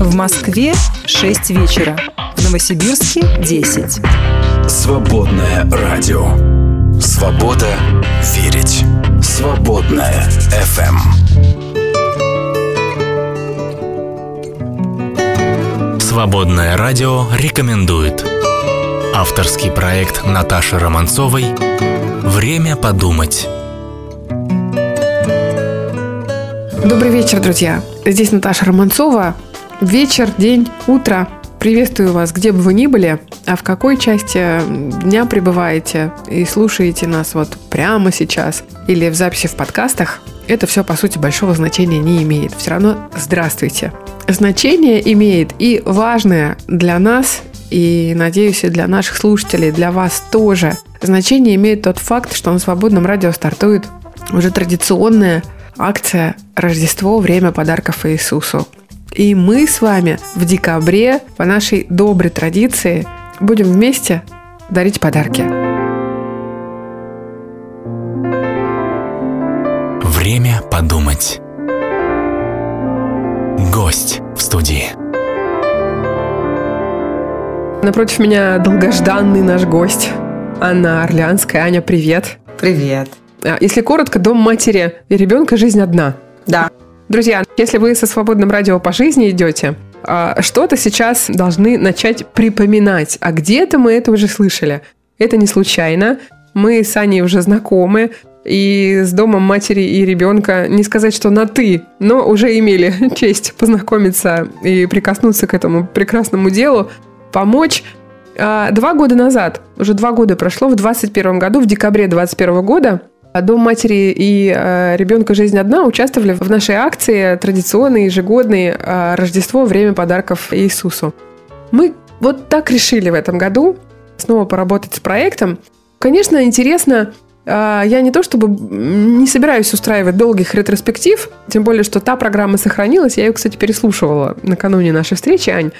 В Москве 6 вечера. В Новосибирске 10. Свободное радио. Свобода верить. Свободное FM. Свободное радио рекомендует. Авторский проект Наташи Романцовой «Время подумать». Добрый вечер, друзья. Здесь Наташа Романцова. Вечер, день, утро. Приветствую вас, где бы вы ни были, а в какой части дня пребываете и слушаете нас вот прямо сейчас или в записи в подкастах, это все, по сути, большого значения не имеет. Все равно здравствуйте. Значение имеет и важное для нас, и, надеюсь, и для наших слушателей, для вас тоже. Значение имеет тот факт, что на свободном радио стартует уже традиционная акция «Рождество. Время подарков Иисусу». И мы с вами в декабре по нашей доброй традиции будем вместе дарить подарки. Время подумать. Гость в студии. Напротив меня долгожданный наш гость Анна Орлянская. Аня, привет. Привет. А, Если коротко, дом матери и ребенка жизнь одна. Да. Друзья, если вы со свободным радио по жизни идете, а, что-то сейчас должны начать припоминать. А где-то мы это уже слышали. Это не случайно. Мы с Аней уже знакомы. И с домом матери и ребенка, не сказать, что на «ты», но уже имели честь познакомиться и прикоснуться к этому прекрасному делу, помочь. А, Два года назад, уже два года прошло, в 2021 году, в декабре 2021 года, Дом матери и э, ребенка «Жизнь одна» участвовали в нашей акции традиционной ежегодной э, Рождество «Время подарков Иисусу». Мы вот так решили в этом году снова поработать с проектом. Конечно, интересно, э, я не то чтобы не собираюсь устраивать долгих ретроспектив, тем более, что та программа сохранилась. Я ее, кстати, переслушивала накануне нашей встречи, Ань.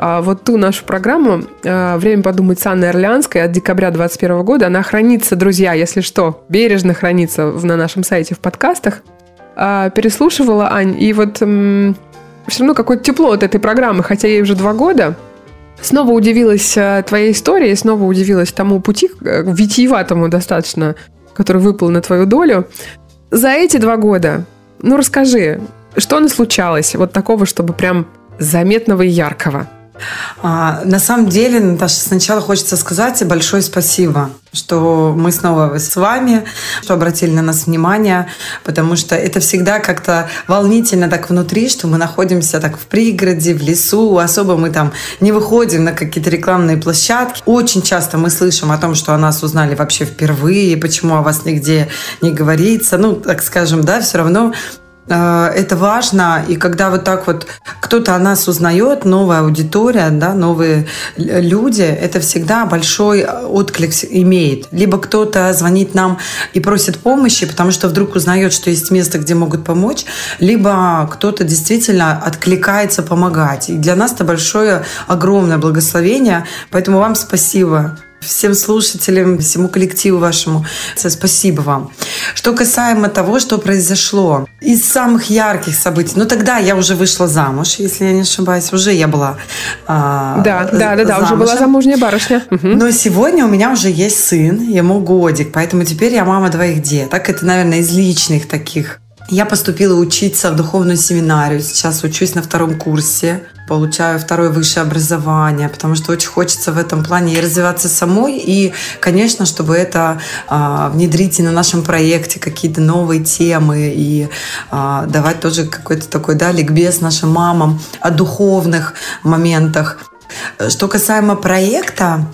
А вот ту нашу программу а, «Время подумать» с Анной Орлянской от декабря 2021 года, она хранится, друзья, если что, бережно хранится на нашем сайте в подкастах. А, Переслушивала, Ань, и вот все равно какое-то тепло от этой программы, хотя ей уже два года. Снова удивилась а, твоей истории, снова удивилась тому пути, э, витиеватому достаточно, который выпал на твою долю. За эти два года, ну расскажи, что случалось вот такого, чтобы прям заметного и яркого? А, на самом деле, Наташа, сначала хочется сказать большое спасибо, что мы снова с вами, что обратили на нас внимание, потому что это всегда как-то волнительно так внутри, что мы находимся так в пригороде, в лесу, особо мы там не выходим на какие-то рекламные площадки. Очень часто мы слышим о том, что о нас узнали вообще впервые, почему о вас нигде не говорится. Ну, так скажем, да, все равно это важно, и когда вот так вот кто-то о нас узнает, новая аудитория, да, новые люди, это всегда большой отклик имеет. Либо кто-то звонит нам и просит помощи, потому что вдруг узнает, что есть место, где могут помочь, либо кто-то действительно откликается помогать. И для нас это большое, огромное благословение, поэтому вам спасибо всем слушателям, всему коллективу вашему. Спасибо вам. Что касаемо того, что произошло, из самых ярких событий, ну тогда я уже вышла замуж, если я не ошибаюсь, уже я была а, Да, да, да, да, уже была замужняя барышня. Но сегодня у меня уже есть сын, ему годик, поэтому теперь я мама двоих деток. Это, наверное, из личных таких. Я поступила учиться в духовную семинарию. Сейчас учусь на втором курсе. Получаю второе высшее образование, потому что очень хочется в этом плане и развиваться самой, и, конечно, чтобы это а, внедрить и на нашем проекте какие-то новые темы и а, давать тоже какой-то такой да, ликбез нашим мамам о духовных моментах. Что касаемо проекта,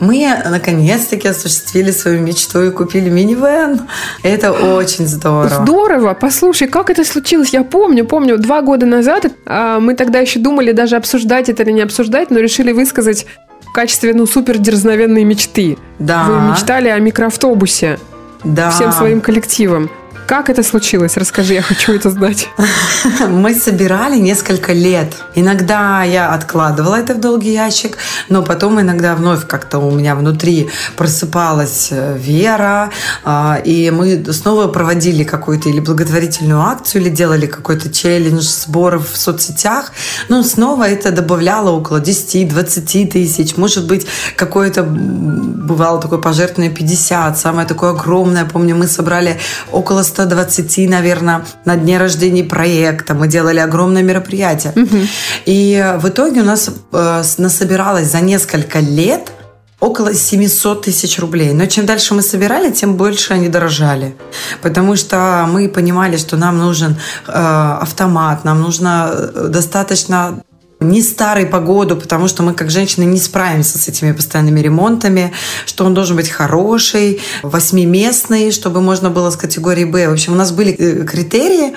мы наконец-таки осуществили свою мечту и купили минивэн. Это очень здорово. Здорово. Послушай, как это случилось? Я помню, помню, два года назад а, мы тогда еще думали даже обсуждать это или не обсуждать, но решили высказать в качестве, ну, супер дерзновенной мечты. Да. Вы мечтали о микроавтобусе Да. всем своим коллективом. Как это случилось? Расскажи, я хочу это знать. Мы собирали несколько лет. Иногда я откладывала это в долгий ящик, но потом иногда вновь как-то у меня внутри просыпалась э, вера, а, и мы снова проводили какую-то или благотворительную акцию, или делали какой-то челлендж сборов в соцсетях. Но снова это добавляло около 10-20 тысяч. Может быть, какое-то бывало такое пожертвование 50, самое такое огромное. Помню, мы собрали около 100 120, наверное, на дне рождения проекта. Мы делали огромное мероприятие. Угу. И в итоге у нас э, насобиралось за несколько лет около 700 тысяч рублей. Но чем дальше мы собирали, тем больше они дорожали. Потому что мы понимали, что нам нужен э, автомат, нам нужно э, достаточно не старой погоду, потому что мы как женщины не справимся с этими постоянными ремонтами, что он должен быть хороший, восьмиместный, чтобы можно было с категории Б. В общем, у нас были э, критерии,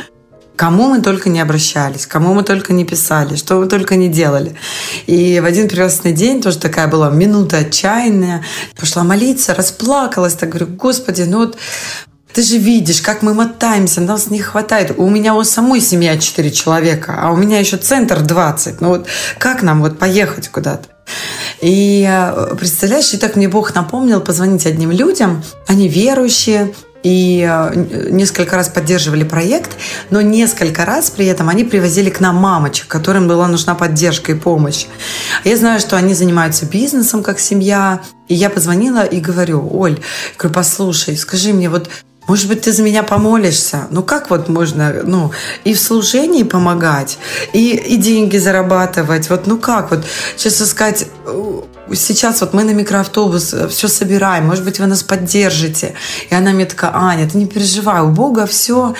кому мы только не обращались, кому мы только не писали, что мы только не делали. И в один прекрасный день, тоже такая была минута отчаянная, пошла молиться, расплакалась, так говорю, Господи, ну вот ты же видишь, как мы мотаемся, нас не хватает. У меня у самой семья 4 человека, а у меня еще центр 20. Ну вот как нам вот поехать куда-то? И э, представляешь, и так мне Бог напомнил позвонить одним людям, они верующие, и э, несколько раз поддерживали проект, но несколько раз при этом они привозили к нам мамочек, которым была нужна поддержка и помощь. Я знаю, что они занимаются бизнесом как семья, и я позвонила и говорю, Оль, говорю, послушай, скажи мне, вот может быть, ты за меня помолишься? Ну, как вот можно, ну, и в служении помогать, и, и деньги зарабатывать? Вот, ну как вот, честно сказать, э, сейчас вот мы на микроавтобус э, все собираем, может быть, вы нас поддержите. И она мне такая, Аня, ты не переживай, у Бога все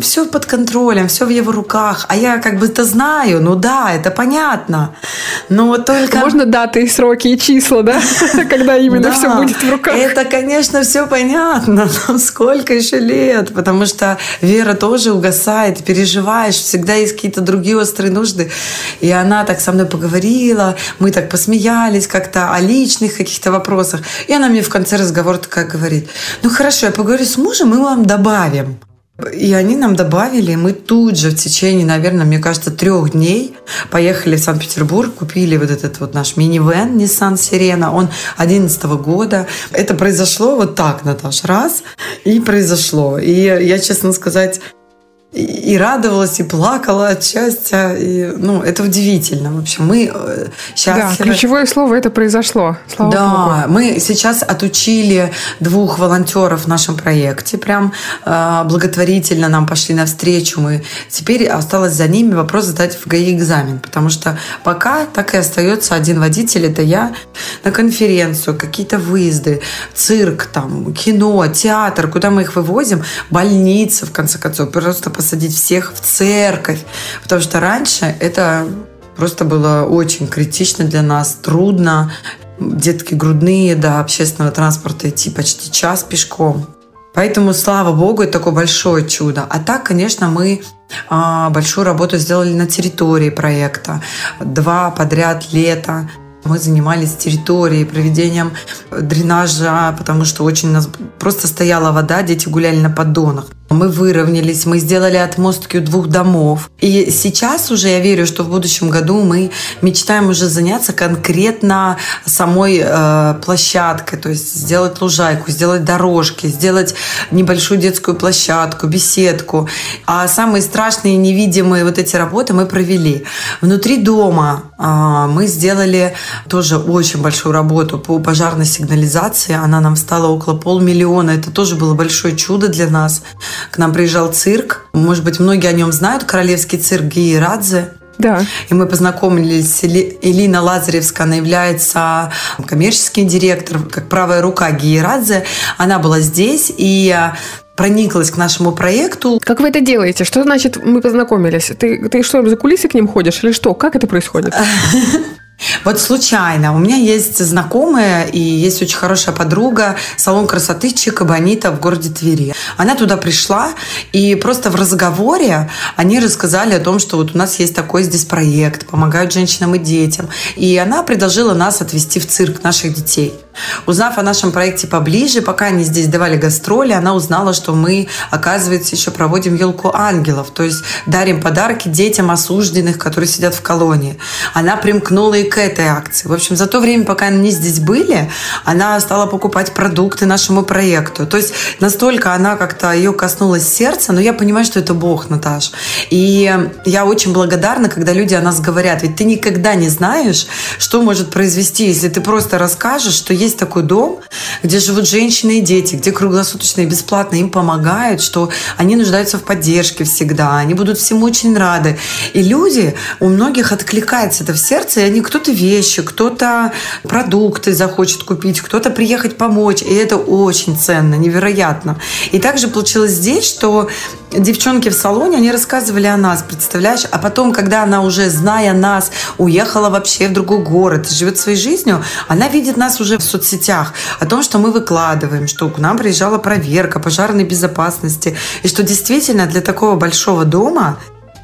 все под контролем, все в его руках. А я как бы это знаю, ну да, это понятно. Но только... Можно даты, сроки и числа, да? Когда именно все будет в руках. Это, конечно, все понятно, но сколько еще лет? Потому что вера тоже угасает, переживаешь, всегда есть какие-то другие острые нужды. И она так со мной поговорила, мы так посмеялись как-то о личных каких-то вопросах. И она мне в конце разговора такая говорит, ну хорошо, я поговорю с мужем, мы вам добавим. И они нам добавили, мы тут же в течение, наверное, мне кажется, трех дней поехали в Санкт-Петербург, купили вот этот вот наш мини-вен Nissan Sirena, он 11 года. Это произошло вот так, Наташ, раз, и произошло. И я, честно сказать, и радовалась, и плакала от счастья. И, ну, это удивительно. В общем, мы э, счастливы. Да, ключевое слово это произошло. Слава да, Богу. мы сейчас отучили двух волонтеров в нашем проекте. Прям э, благотворительно нам пошли навстречу. Мы теперь осталось за ними вопрос задать в ГАИ экзамен. Потому что пока так и остается один водитель, это я, на конференцию, какие-то выезды, цирк, там, кино, театр, куда мы их вывозим, больница, в конце концов, просто посадить всех в церковь. Потому что раньше это просто было очень критично для нас, трудно. Детки грудные до общественного транспорта идти почти час пешком. Поэтому, слава богу, это такое большое чудо. А так, конечно, мы а, большую работу сделали на территории проекта. Два подряд лета мы занимались территорией, проведением дренажа, потому что очень у нас просто стояла вода, дети гуляли на поддонах. Мы выровнялись, мы сделали отмостки у двух домов. И сейчас уже я верю, что в будущем году мы мечтаем уже заняться конкретно самой э, площадкой, то есть сделать лужайку, сделать дорожки, сделать небольшую детскую площадку, беседку. А самые страшные невидимые вот эти работы мы провели. Внутри дома э, мы сделали тоже очень большую работу по пожарной сигнализации. Она нам стала около полмиллиона. Это тоже было большое чудо для нас. К нам приезжал цирк. Может быть, многие о нем знают. Королевский цирк Гии Радзе. Да. И мы познакомились. Элина Лазаревская, она является коммерческим директором, как правая рука Гии Радзе. Она была здесь, и прониклась к нашему проекту. Как вы это делаете? Что значит мы познакомились? Ты, ты что, за кулисы к ним ходишь или что? Как это происходит? Вот случайно. У меня есть знакомая и есть очень хорошая подруга, салон красоты Чика Бонита в городе Твери. Она туда пришла, и просто в разговоре они рассказали о том, что вот у нас есть такой здесь проект, помогают женщинам и детям. И она предложила нас отвезти в цирк наших детей. Узнав о нашем проекте поближе, пока они здесь давали гастроли, она узнала, что мы, оказывается, еще проводим елку ангелов, то есть дарим подарки детям осужденных, которые сидят в колонии. Она примкнула и к этой акции. В общем, за то время, пока они здесь были, она стала покупать продукты нашему проекту. То есть настолько она как-то ее коснулась сердца, но я понимаю, что это Бог, Наташ. И я очень благодарна, когда люди о нас говорят, ведь ты никогда не знаешь, что может произвести, если ты просто расскажешь, что есть такой дом, где живут женщины и дети, где круглосуточно и бесплатно им помогают, что они нуждаются в поддержке всегда, они будут всему очень рады. И люди, у многих откликается это в сердце, и они кто-то вещи, кто-то продукты захочет купить, кто-то приехать помочь, и это очень ценно, невероятно. И также получилось здесь, что девчонки в салоне, они рассказывали о нас, представляешь? А потом, когда она уже, зная нас, уехала вообще в другой город, живет своей жизнью, она видит нас уже в соцсетях, о том, что мы выкладываем, что к нам приезжала проверка пожарной безопасности, и что действительно для такого большого дома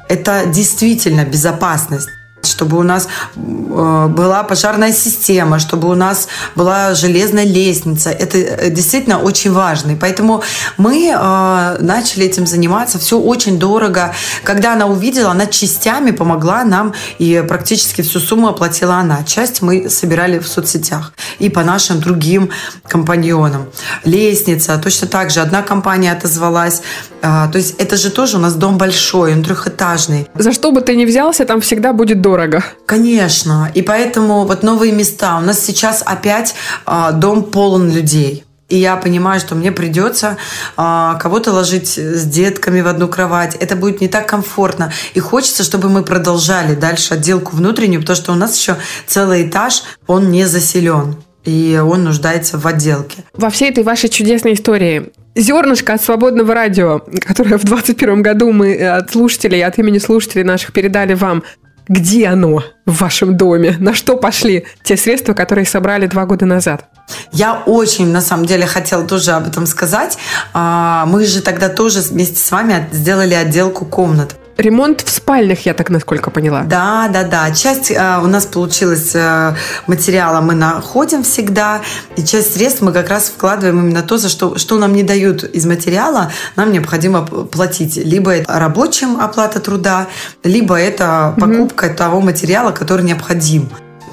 это действительно безопасность чтобы у нас э, была пожарная система, чтобы у нас была железная лестница. Это э, действительно очень важно. И поэтому мы э, начали этим заниматься. Все очень дорого. Когда она увидела, она частями помогла нам и практически всю сумму оплатила она. Часть мы собирали в соцсетях и по нашим другим компаньонам. Лестница. Точно так же одна компания отозвалась. То есть это же тоже у нас дом большой, он трехэтажный. За что бы ты ни взялся, там всегда будет дорого. Конечно. И поэтому вот новые места. У нас сейчас опять э, дом полон людей. И я понимаю, что мне придется э, кого-то ложить с детками в одну кровать. Это будет не так комфортно. И хочется, чтобы мы продолжали дальше отделку внутреннюю, потому что у нас еще целый этаж, он не заселен. И он нуждается в отделке. Во всей этой вашей чудесной истории зернышко от свободного радио, которое в 2021 году мы от слушателей, от имени слушателей наших передали вам, где оно в вашем доме? На что пошли те средства, которые собрали два года назад? Я очень, на самом деле, хотела тоже об этом сказать. А, мы же тогда тоже вместе с вами сделали отделку комнат ремонт в спальнях, я так насколько поняла. Да, да, да. Часть э, у нас получилась э, материала мы находим всегда, и часть средств мы как раз вкладываем именно то, за что, что нам не дают из материала, нам необходимо платить. Либо это рабочим оплата труда, либо это покупка угу. того материала, который необходим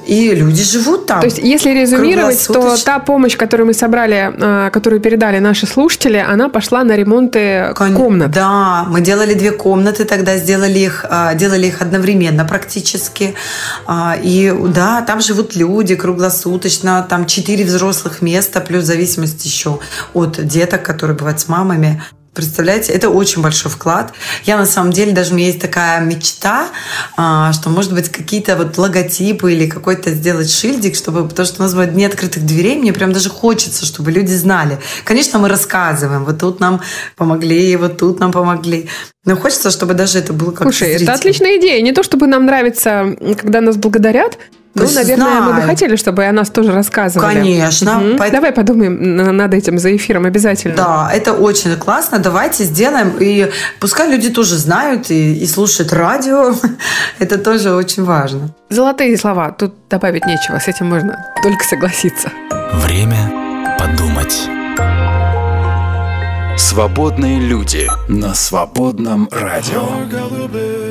и люди живут там. То есть, если резюмировать, то та помощь, которую мы собрали, а, которую передали наши слушатели, она пошла на ремонты Кон... комнат. Да, мы делали две комнаты, тогда сделали их, а, делали их одновременно практически. А, и да, там живут люди круглосуточно, там четыре взрослых места, плюс зависимость еще от деток, которые бывают с мамами. Представляете, это очень большой вклад. Я на самом деле, даже у меня есть такая мечта, а, что, может быть, какие-то вот логотипы или какой-то сделать шильдик, чтобы, потому что у нас бывает дни открытых дверей, мне прям даже хочется, чтобы люди знали. Конечно, мы рассказываем, вот тут нам помогли, вот тут нам помогли. Но хочется, чтобы даже это было как-то Слушай, зрительно. это отличная идея. Не то, чтобы нам нравится, когда нас благодарят, ну, наверное, знаю. мы бы хотели, чтобы о нас тоже рассказывали. Конечно. Угу. По... Давай подумаем над этим за эфиром обязательно. Да, это очень классно. Давайте сделаем. И пускай люди тоже знают и, и слушают радио. это тоже очень важно. Золотые слова. Тут добавить нечего. С этим можно только согласиться. Время подумать. Свободные люди на свободном радио.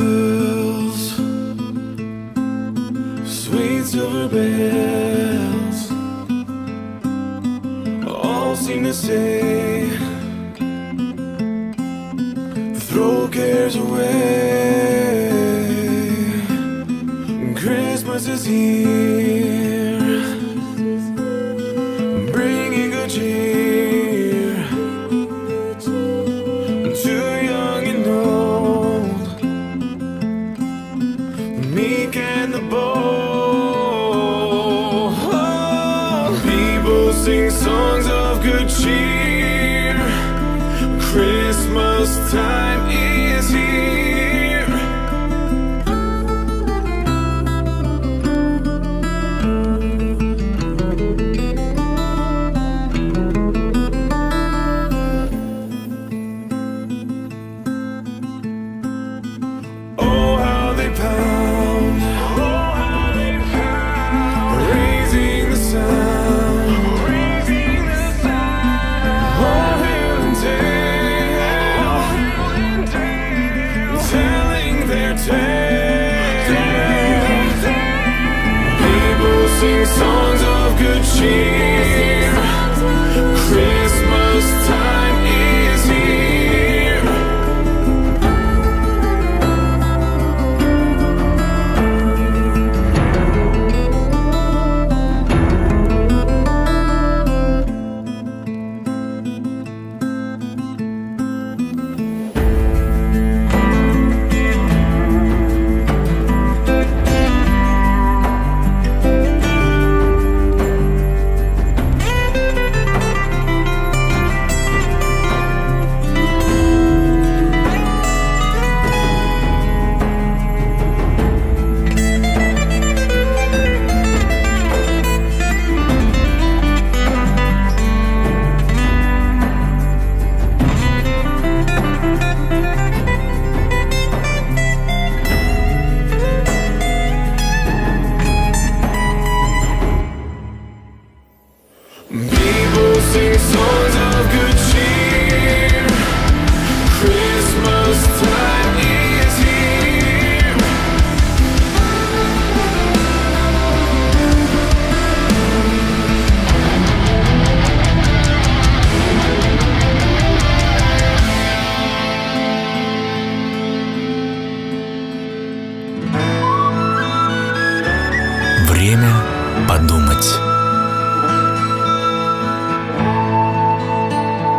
Sweet silver bells all seem to say throw cares away. Christmas is here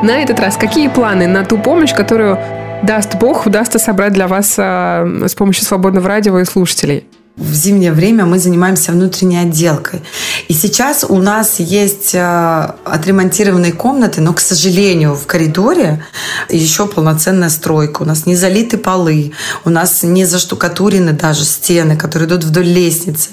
На этот раз какие планы на ту помощь, которую даст Бог, удастся собрать для вас а, с помощью свободного радио и слушателей? В зимнее время мы занимаемся внутренней отделкой. И сейчас у нас есть э, отремонтированные комнаты, но, к сожалению, в коридоре еще полноценная стройка. У нас не залиты полы, у нас не заштукатурены даже стены, которые идут вдоль лестницы.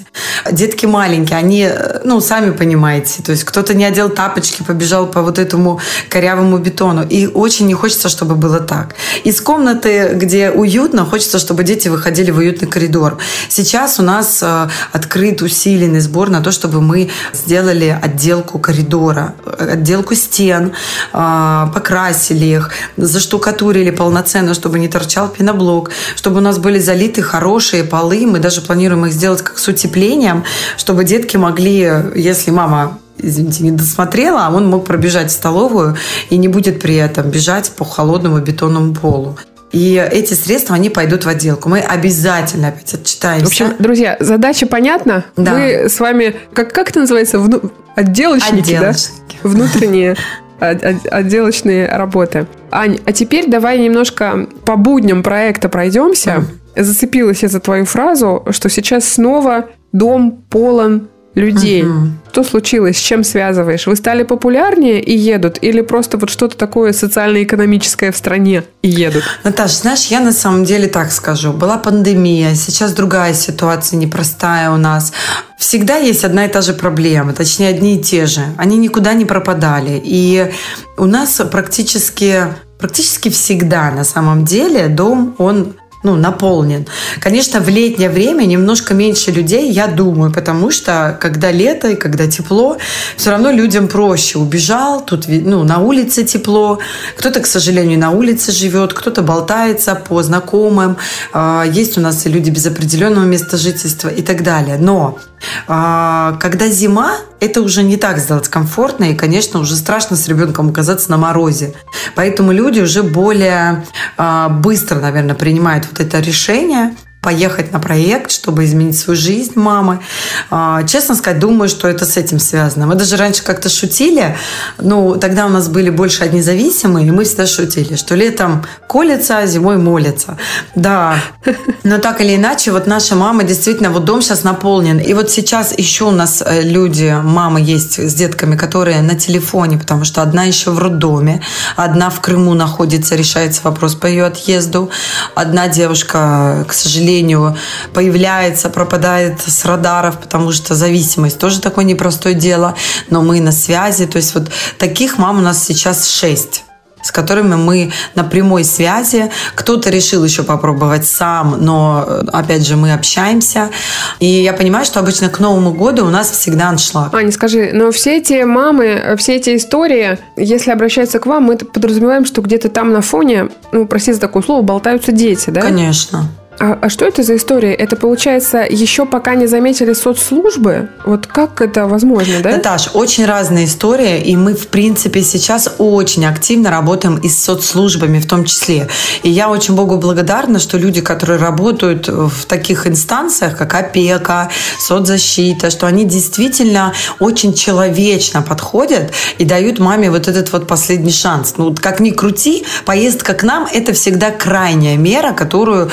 Детки маленькие, они, э, ну, сами понимаете, то есть кто-то не одел тапочки, побежал по вот этому корявому бетону. И очень не хочется, чтобы было так. Из комнаты, где уютно, хочется, чтобы дети выходили в уютный коридор. Сейчас у нас э, открыт усиленный сбор на то, чтобы мы сделали отделку коридора, э, отделку стен, покрасили их, заштукатурили полноценно, чтобы не торчал пеноблок, чтобы у нас были залиты хорошие полы. Мы даже планируем их сделать как с утеплением, чтобы детки могли, если мама извините, не досмотрела, а он мог пробежать в столовую и не будет при этом бежать по холодному бетонному полу. И эти средства, они пойдут в отделку. Мы обязательно опять отчитаемся. В общем, друзья, задача понятна. Да. Мы с вами, как, как это называется, Вну- отделочники, да? Отделочники. Внутренние от- от- отделочные работы. Ань, а теперь давай немножко по будням проекта пройдемся. Зацепилась я за твою фразу, что сейчас снова дом полон людей. Мгм. Что случилось? С чем связываешь? Вы стали популярнее и едут? Или просто вот что-то такое социально-экономическое в стране и едут? Наташа, знаешь, я на самом деле так скажу. Была пандемия, сейчас другая ситуация, непростая у нас. Всегда есть одна и та же проблема, точнее, одни и те же. Они никуда не пропадали. И у нас практически, практически всегда на самом деле дом, он ну, наполнен. Конечно, в летнее время немножко меньше людей, я думаю, потому что когда лето и когда тепло, все равно людям проще. Убежал, тут ну, на улице тепло, кто-то, к сожалению, на улице живет, кто-то болтается по знакомым, А, есть у нас и люди без определенного места жительства и так далее. Но а, когда зима, это уже не так сделать комфортно, и, конечно, уже страшно с ребенком оказаться на морозе. Поэтому люди уже более а, быстро, наверное, принимают вот это решение поехать на проект, чтобы изменить свою жизнь мамы. А, Честно сказать, думаю, что это с этим связано. Мы даже раньше как-то шутили, ну, тогда у нас были больше одни зависимые, и мы всегда шутили, что летом колется, а зимой молится. Да, но так или иначе, вот наша мама действительно, вот дом сейчас наполнен. И вот сейчас еще у нас э, люди, мамы есть с детками, которые на телефоне, потому что одна еще в роддоме, одна в Крыму находится, решается вопрос по ее отъезду. Одна девушка, к сожалению, появляется, пропадает с радаров, потому что зависимость тоже такое непростое дело, но мы на связи. То есть вот таких мам у нас сейчас шесть с которыми мы на прямой связи. Кто-то решил еще попробовать сам, но, э, опять же, мы общаемся. И я понимаю, что обычно к Новому году у нас всегда аншлаг. Аня, скажи, но все эти мамы, все эти истории, если обращаются к вам, мы подразумеваем, что где-то там на фоне, ну, прости за такое слово, болтаются дети, да? Конечно. А, а что это за история? Это получается еще пока не заметили соцслужбы? Вот как это возможно, да? Наташ, очень разная история, и мы, в принципе, сейчас очень активно работаем и с соцслужбами в том числе. И я очень Богу благодарна, что люди, которые работают в таких инстанциях, как опека, соцзащита, что они действительно очень человечно подходят и дают маме вот этот вот последний шанс. Ну, как ни крути, поездка к нам – это всегда крайняя мера, которую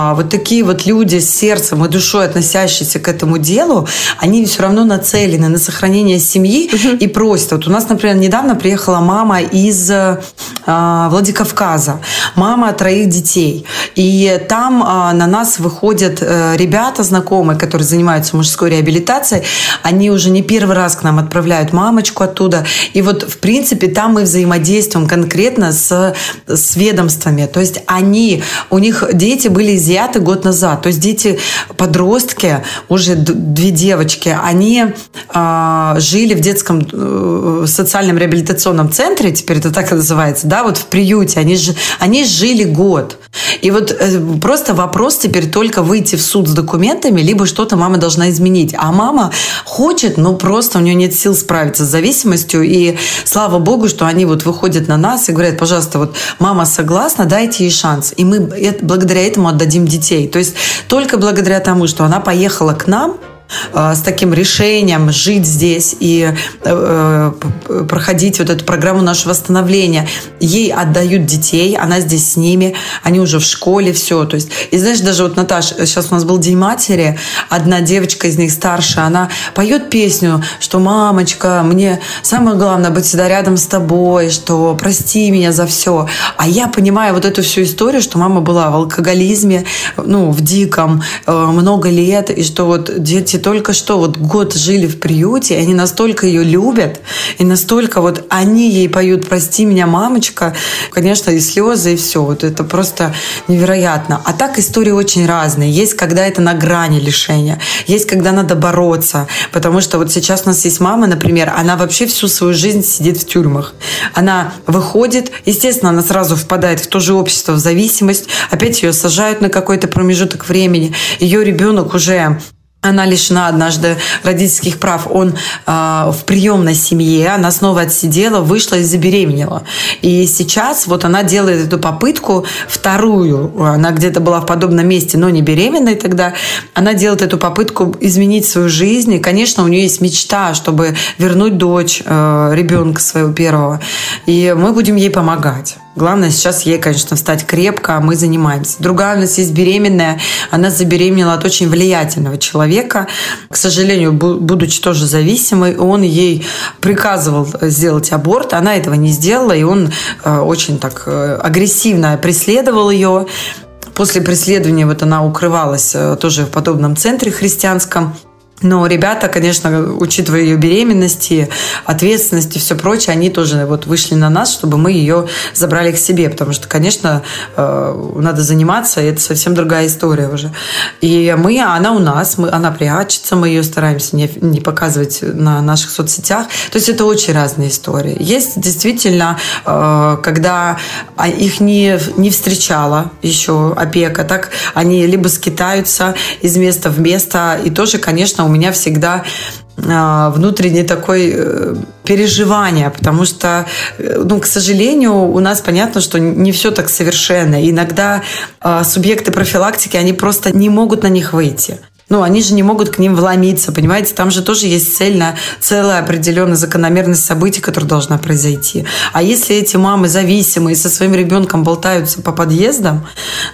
а, вот такие вот люди с сердцем и душой, относящиеся к этому делу, они все равно нацелены на сохранение семьи и просят. Вот у нас, например, недавно приехала мама из а, Владикавказа, мама троих детей. И там а, на нас выходят а, ребята знакомые, которые занимаются мужской реабилитацией. Они уже не первый раз к нам отправляют мамочку оттуда. И вот, в принципе, там мы взаимодействуем конкретно с, с ведомствами. То есть они, у них дети были изъяты год назад. То есть дети, подростки, уже две девочки, они э, жили в детском э, социальном реабилитационном центре, теперь это так и называется, да, вот в приюте. Они, ж, они жили год. И вот э, просто вопрос теперь только выйти в суд с документами, либо что-то мама должна изменить. А мама хочет, но просто у нее нет сил справиться с зависимостью. И слава богу, что они вот выходят на нас и говорят, пожалуйста, вот мама согласна, дайте ей шанс. И мы благодаря этому отдадим детей. То есть только благодаря тому, что она поехала к нам, с таким решением жить здесь и э, проходить вот эту программу нашего восстановления. Ей отдают детей, она здесь с ними, они уже в школе, все. То есть, и знаешь, даже вот Наташа, сейчас у нас был День матери, одна девочка из них старшая, она поет песню, что мамочка, мне самое главное быть всегда рядом с тобой, что прости меня за все. А я понимаю вот эту всю историю, что мама была в алкоголизме, ну, в диком э, много лет, и что вот дети только что вот год жили в приюте, и они настолько ее любят, и настолько вот они ей поют «Прости меня, мамочка», конечно, и слезы, и все. Вот это просто невероятно. А так истории очень разные. Есть, когда это на грани лишения, есть, когда надо бороться, потому что вот сейчас у нас есть мама, например, она вообще всю свою жизнь сидит в тюрьмах. Она выходит, естественно, она сразу впадает в то же общество, в зависимость, опять ее сажают на какой-то промежуток времени. Ее ребенок уже она лишена однажды родительских прав. Он э, в приемной семье, она снова отсидела, вышла и забеременела. И сейчас вот она делает эту попытку вторую. Она где-то была в подобном месте, но не беременной тогда. Она делает эту попытку изменить свою жизнь. И, конечно, у нее есть мечта, чтобы вернуть дочь, э, ребенка своего первого. И мы будем ей помогать. Главное сейчас ей, конечно, встать крепко, а мы занимаемся. Другая у нас есть беременная. Она забеременела от очень влиятельного человека. К сожалению, будучи тоже зависимой, он ей приказывал сделать аборт. Она этого не сделала, и он э, очень так э, агрессивно преследовал ее. После преследования вот она укрывалась э, тоже в подобном центре христианском. Но ребята, конечно, учитывая ее беременность и ответственность и все прочее, они тоже вот вышли на нас, чтобы мы ее забрали к себе. Потому что, конечно, э, надо заниматься, и это совсем другая история уже. И мы, она у нас, мы, она прячется, мы ее стараемся не, не показывать на наших соцсетях. То есть это очень разные истории. Есть действительно, э, когда их не, не встречала еще опека, так они либо скитаются из места в место, и тоже, конечно, у меня всегда а, внутреннее такое э, переживание, потому что, э, ну, к сожалению, у нас понятно, что не все так совершенно. Иногда а, субъекты профилактики, они просто не могут на них выйти. Ну, они же не могут к ним вломиться, понимаете? Там же тоже есть цельная, целая определенная закономерность событий, которая должна произойти. А если эти мамы зависимые со своим ребенком болтаются по подъездам,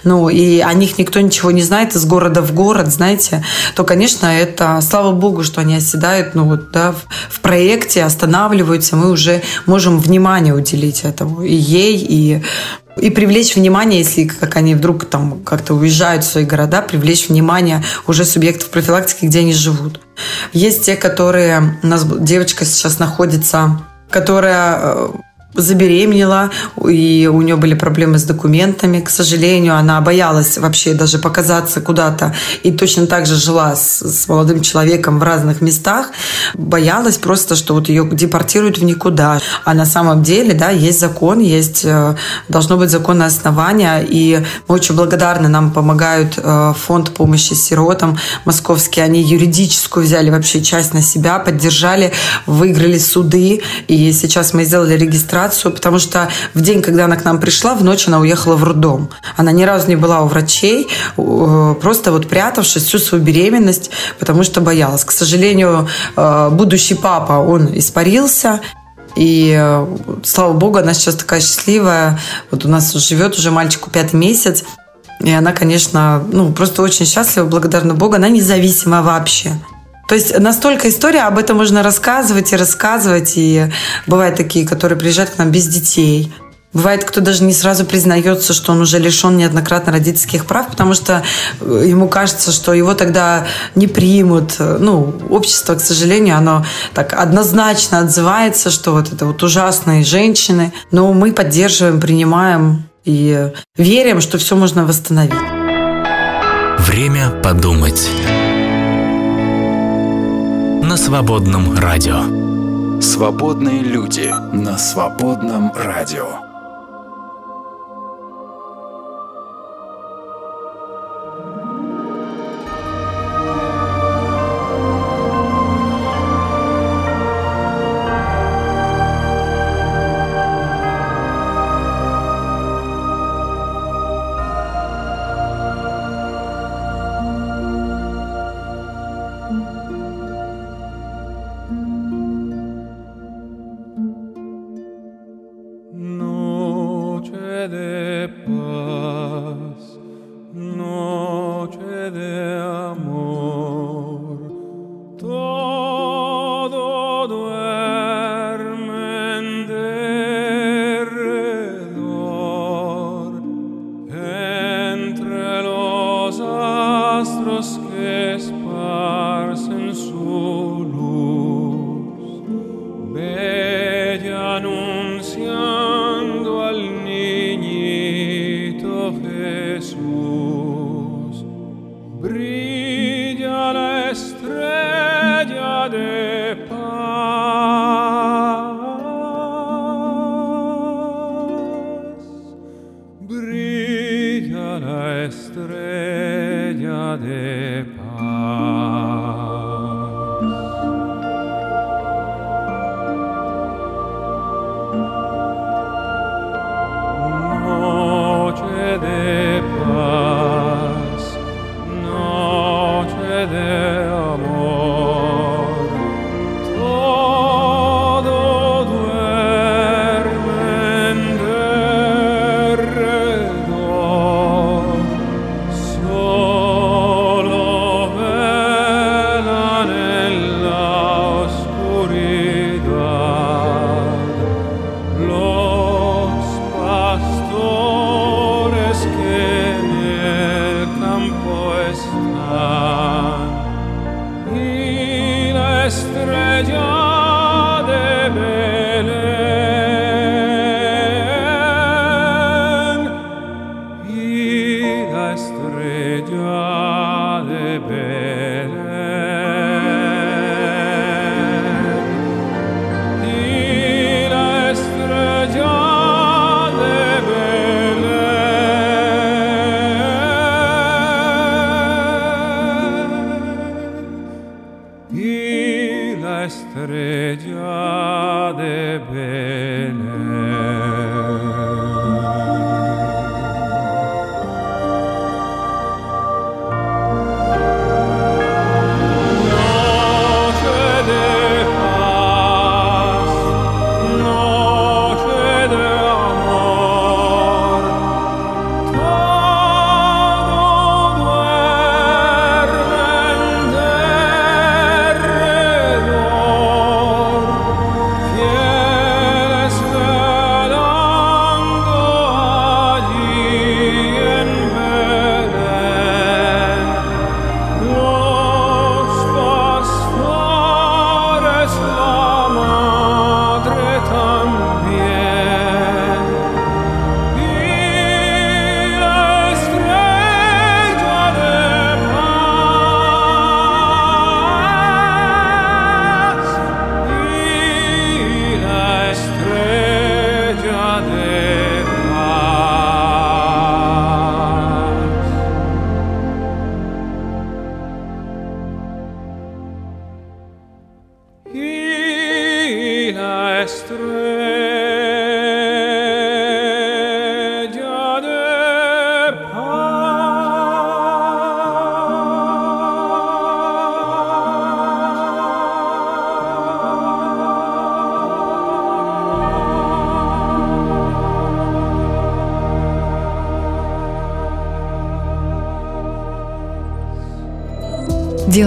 ну, и о них никто ничего не знает из города в город, знаете, то, конечно, это, слава богу, что они оседают, ну, вот, да, в, в проекте, останавливаются, мы уже можем внимание уделить этому и ей, и и привлечь внимание, если как они вдруг там как-то уезжают в свои города, привлечь внимание уже субъектов профилактики, где они живут. Есть те, которые... У нас девочка сейчас находится, которая э, забеременела, и у нее были проблемы с документами. К сожалению, она боялась вообще даже показаться куда-то. И точно так же жила с, с молодым человеком в разных местах. Боялась просто, что вот ее депортируют в никуда. А на самом деле, да, есть закон, есть, э, должно быть законное основание. И мы очень благодарны, нам помогают э, фонд помощи сиротам московский. Они юридическую взяли вообще часть на себя, поддержали, выиграли суды. И сейчас мы сделали регистрацию операцию, потому что в день, когда она к нам пришла, в ночь она уехала в роддом. Она ни разу не была у врачей, э, просто вот прятавшись всю свою беременность, потому что боялась. К сожалению, э, будущий папа, он испарился, и э, слава богу, она сейчас такая счастливая. Вот у нас живет уже мальчику пятый месяц. И она, конечно, ну, просто очень счастлива, благодарна Богу. Она независима вообще. То есть настолько история, об этом можно рассказывать и рассказывать. И бывают такие, которые приезжают к нам без детей. Бывает, кто даже не сразу признается, что он уже лишен неоднократно родительских прав, потому что э, ему кажется, что его тогда не примут. Ну, общество, к сожалению, оно так однозначно отзывается, что вот это вот ужасные женщины. Но мы поддерживаем, принимаем и верим, что все можно восстановить. Время подумать. На свободном радио. Свободные люди на свободном радио.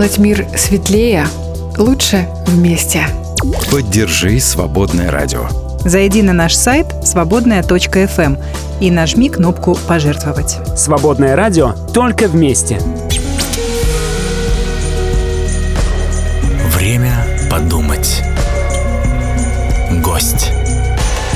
Делать мир светлее лучше вместе. Поддержи «Свободное радио». Зайди на наш сайт свободная.фм и нажми кнопку «Пожертвовать». Свободное радио только вместе. Время подумать. Гость.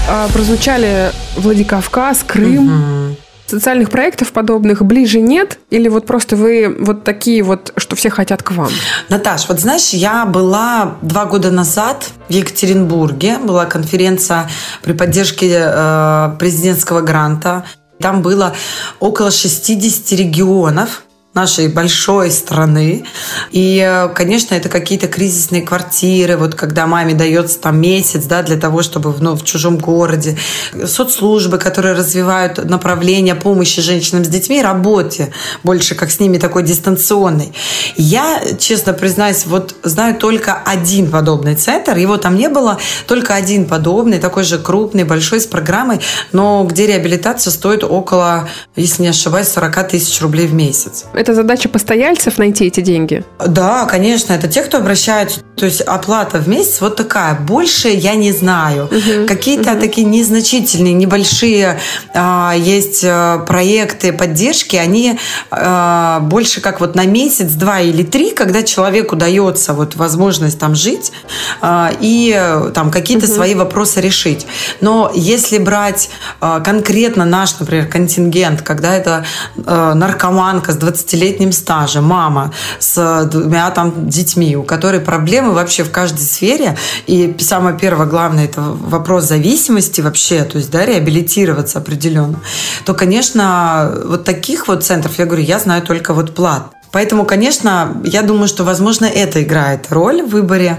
А, прозвучали Владикавказ, Крым. Социальных проектов подобных ближе нет? Или вот просто вы вот такие вот, что все хотят к вам? Наташ, вот знаешь, я была два года назад в Екатеринбурге, была конференция при поддержке э, президентского гранта. Там было около 60 регионов нашей большой страны. И, э, конечно, это какие-то кризисные квартиры, вот когда маме дается там месяц, да, для того, чтобы ну, в чужом городе. Соцслужбы, которые развивают направление помощи женщинам с детьми, работе больше как с ними такой дистанционной. Я, честно признаюсь, вот знаю только один подобный центр, его там не было, только один подобный, такой же крупный, большой, с программой, но где реабилитация стоит около, если не ошибаюсь, 40 тысяч рублей в месяц. Это задача постояльцев найти эти деньги? Да, конечно, это те, кто обращаются. То есть оплата в месяц вот такая. Больше я не знаю. Какие-то такие незначительные, небольшие а, есть а, проекты поддержки, они а, больше как вот на месяц, два или три, когда человеку дается вот возможность там жить а, и э, там какие-то свои вопросы решить. Но если брать а, конкретно наш, например, контингент, когда это а, наркоманка с 20-летним стажем, мама с двумя там детьми, у которой проблемы вообще в каждой сфере, и самое первое, главное, это вопрос зависимости вообще, то есть, да, реабилитироваться определенно, то, конечно, вот таких вот центров, я говорю, я знаю только вот плат. Поэтому, конечно, я думаю, что, возможно, это играет роль в выборе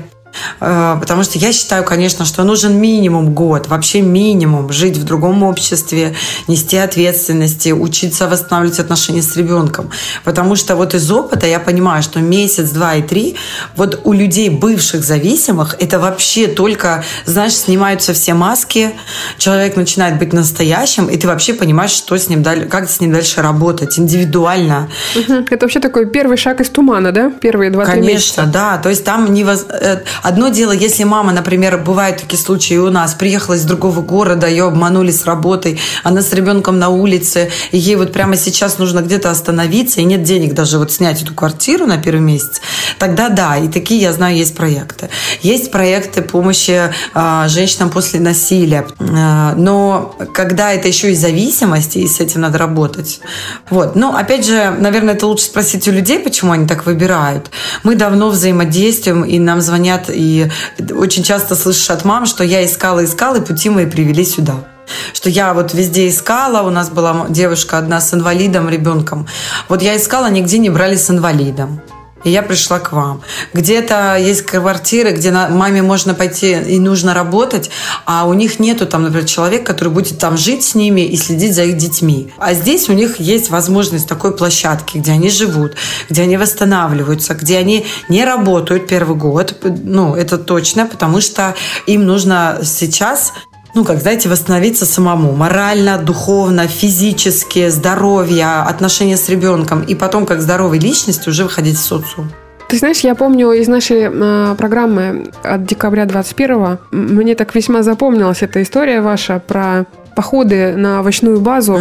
Потому что я считаю, конечно, что нужен минимум год, вообще минимум жить в другом обществе, нести ответственности, учиться восстанавливать отношения с ребенком. Потому что вот из опыта я понимаю, что месяц, два и три вот у людей бывших зависимых это вообще только, знаешь, снимаются все маски, человек начинает быть настоящим, и ты вообще понимаешь, что с ним дальше, как с ним дальше работать индивидуально. Это вообще такой первый шаг из тумана, да? Первые два-три Конечно, месяца. да. То есть там невоз... э, Одно дело, если мама, например, бывают такие случаи у нас, приехала из другого города, ее обманули с работой, она с ребенком на улице, и ей вот прямо сейчас нужно где-то остановиться, и нет денег даже вот снять эту квартиру на первый месяц, тогда да, и такие, я знаю, есть проекты. Есть проекты помощи а, женщинам после насилия, А, но когда это еще и зависимость, и с этим надо работать. Вот. Но, опять же, наверное, это лучше спросить у людей, почему они так выбирают. Мы давно взаимодействуем, и нам звонят, и очень часто слышишь от мам, что я искала, искала, и пути мои привели сюда что я вот везде искала, у нас была девушка одна с инвалидом, ребенком. Вот я искала, нигде не брали с инвалидом. И я пришла к вам. Где-то есть квартиры, где на- маме можно пойти и нужно работать, а у них нету там, например, человека, который будет там жить с ними и следить за их детьми. А здесь у них есть возможность такой площадки, где они живут, где они восстанавливаются, где они не работают первый год. Ну, это точно, потому что им нужно сейчас ну, как, знаете, восстановиться самому. Морально, духовно, физически, здоровье, отношения с ребенком. И потом, как здоровой личности, уже выходить в социум. Ты знаешь, я помню из нашей э, программы от декабря 21-го, м- мне так весьма запомнилась эта история ваша про походы на овощную базу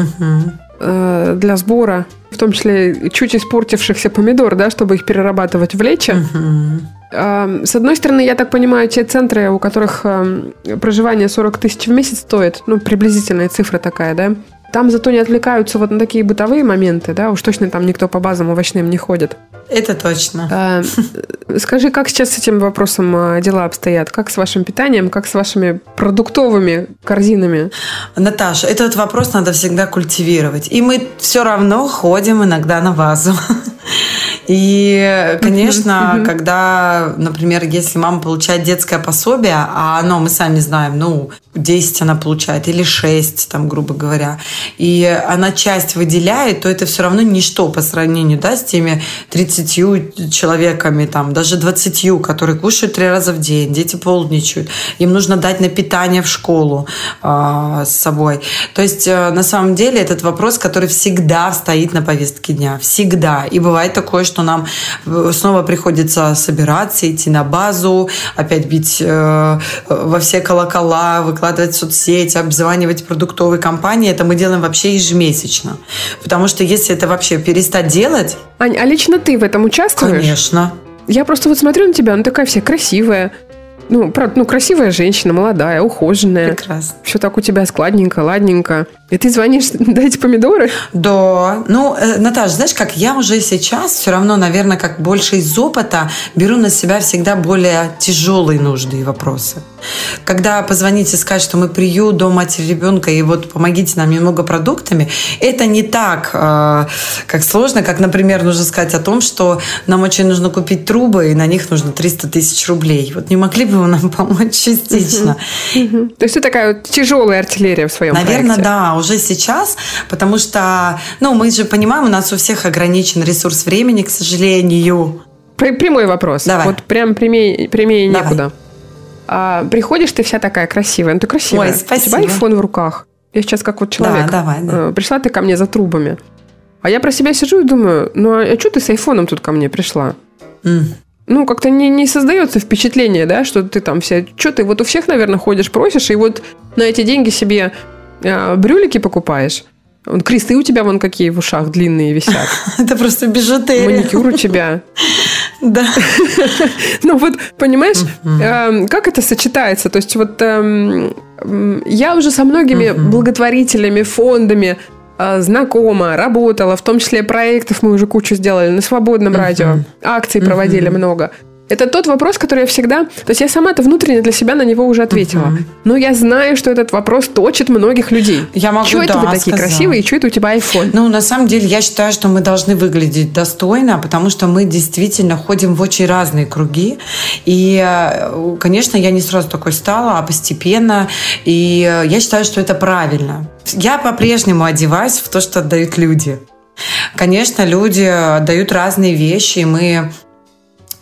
э, для сбора, в том числе чуть испортившихся помидор, да, чтобы их перерабатывать в лечо. С одной стороны, я так понимаю, те центры, у которых э, проживание 40 тысяч в месяц стоит, ну, приблизительная цифра такая, да, там зато не отвлекаются вот на такие бытовые моменты, да, уж точно там никто по базам овощным не ходит. Это точно. А, Скажи, как сейчас с этим вопросом а, дела обстоят? Как с вашим питанием, как с вашими продуктовыми корзинами? Наташа, этот вопрос надо всегда культивировать. И мы все равно ходим иногда на базу. И, конечно, когда, например, если мама получает детское пособие, а оно, мы сами знаем, ну, 10 она получает или 6, там, грубо говоря, и она часть выделяет, то это все равно ничто по сравнению да, с теми 30 человеками, там, даже 20, которые кушают три раза в день, дети полдничают, им нужно дать на питание в школу э, с собой. То есть, э, на самом деле, этот вопрос, который всегда стоит на повестке дня, всегда. И бывает такое, что нам э, снова приходится собираться, идти на базу, опять бить э, во все колокола, выкладывать в соцсети, обзванивать продуктовые компании. Это мы делаем вообще ежемесячно. Потому что если это вообще перестать делать... Ань, а лично ты в этом участвуешь? Конечно. Я просто вот смотрю на тебя, она такая вся красивая. Ну, правда, ну, красивая женщина, молодая, ухоженная. Прекрасно. Все так у тебя складненько, ладненько. И ты звонишь, дайте помидоры? Да. Ну, э, Наташа, знаешь, как я уже сейчас все равно, наверное, как больше из опыта беру на себя всегда более тяжелые нужды и вопросы. Когда позвоните и сказать, что мы приют, дом матери ребенка, и вот помогите нам немного продуктами, это не так, э, как сложно, как, например, нужно сказать о том, что нам очень нужно купить трубы, и на них нужно 300 тысяч рублей. Вот не могли бы вы нам помочь частично? То есть ты такая вот тяжелая артиллерия в своем Наверное, да, уже сейчас, потому что, ну, мы же понимаем, у нас у всех ограничен ресурс времени, к сожалению. Пр- Прямой вопрос. Давай. Вот прям прямее, прямее некуда. А, приходишь, ты вся такая красивая. Ну, ты красивая. Ой, спасибо. У тебя айфон в руках. Я сейчас как вот человек. Да, давай, да. Э, Пришла ты ко мне за трубами. А я про себя сижу и думаю, ну а что ты с айфоном тут ко мне пришла? М. Ну, как-то не, не создается впечатление, да, что ты там вся... Что ты вот у всех, наверное, ходишь, просишь, и вот на эти деньги себе э, брюлики покупаешь. Вон, кресты у тебя вон какие в ушах длинные висят. Это просто бижутерия. Маникюр у тебя. Да. Ну вот, понимаешь, эм, как это сочетается? То есть вот эм, я уже со многими благотворителями, фондами знакома, работала, в том числе проектов мы уже кучу сделали на свободном радио, акций проводили много. Это тот вопрос, который я всегда... То есть я сама-то внутренне для себя на него уже ответила. Но я знаю, что этот вопрос точит многих людей. Я могу, Чего это да, вы такие сказать. красивые, и что это у тебя iPhone? Ну, на самом деле, я считаю, что мы должны выглядеть достойно, потому что мы действительно ходим в очень разные круги. И, э, конечно, я не сразу такой стала, а постепенно. И э, я считаю, что это правильно. Я по-прежнему одеваюсь в то, что отдают люди. Конечно, люди отдают разные вещи, и мы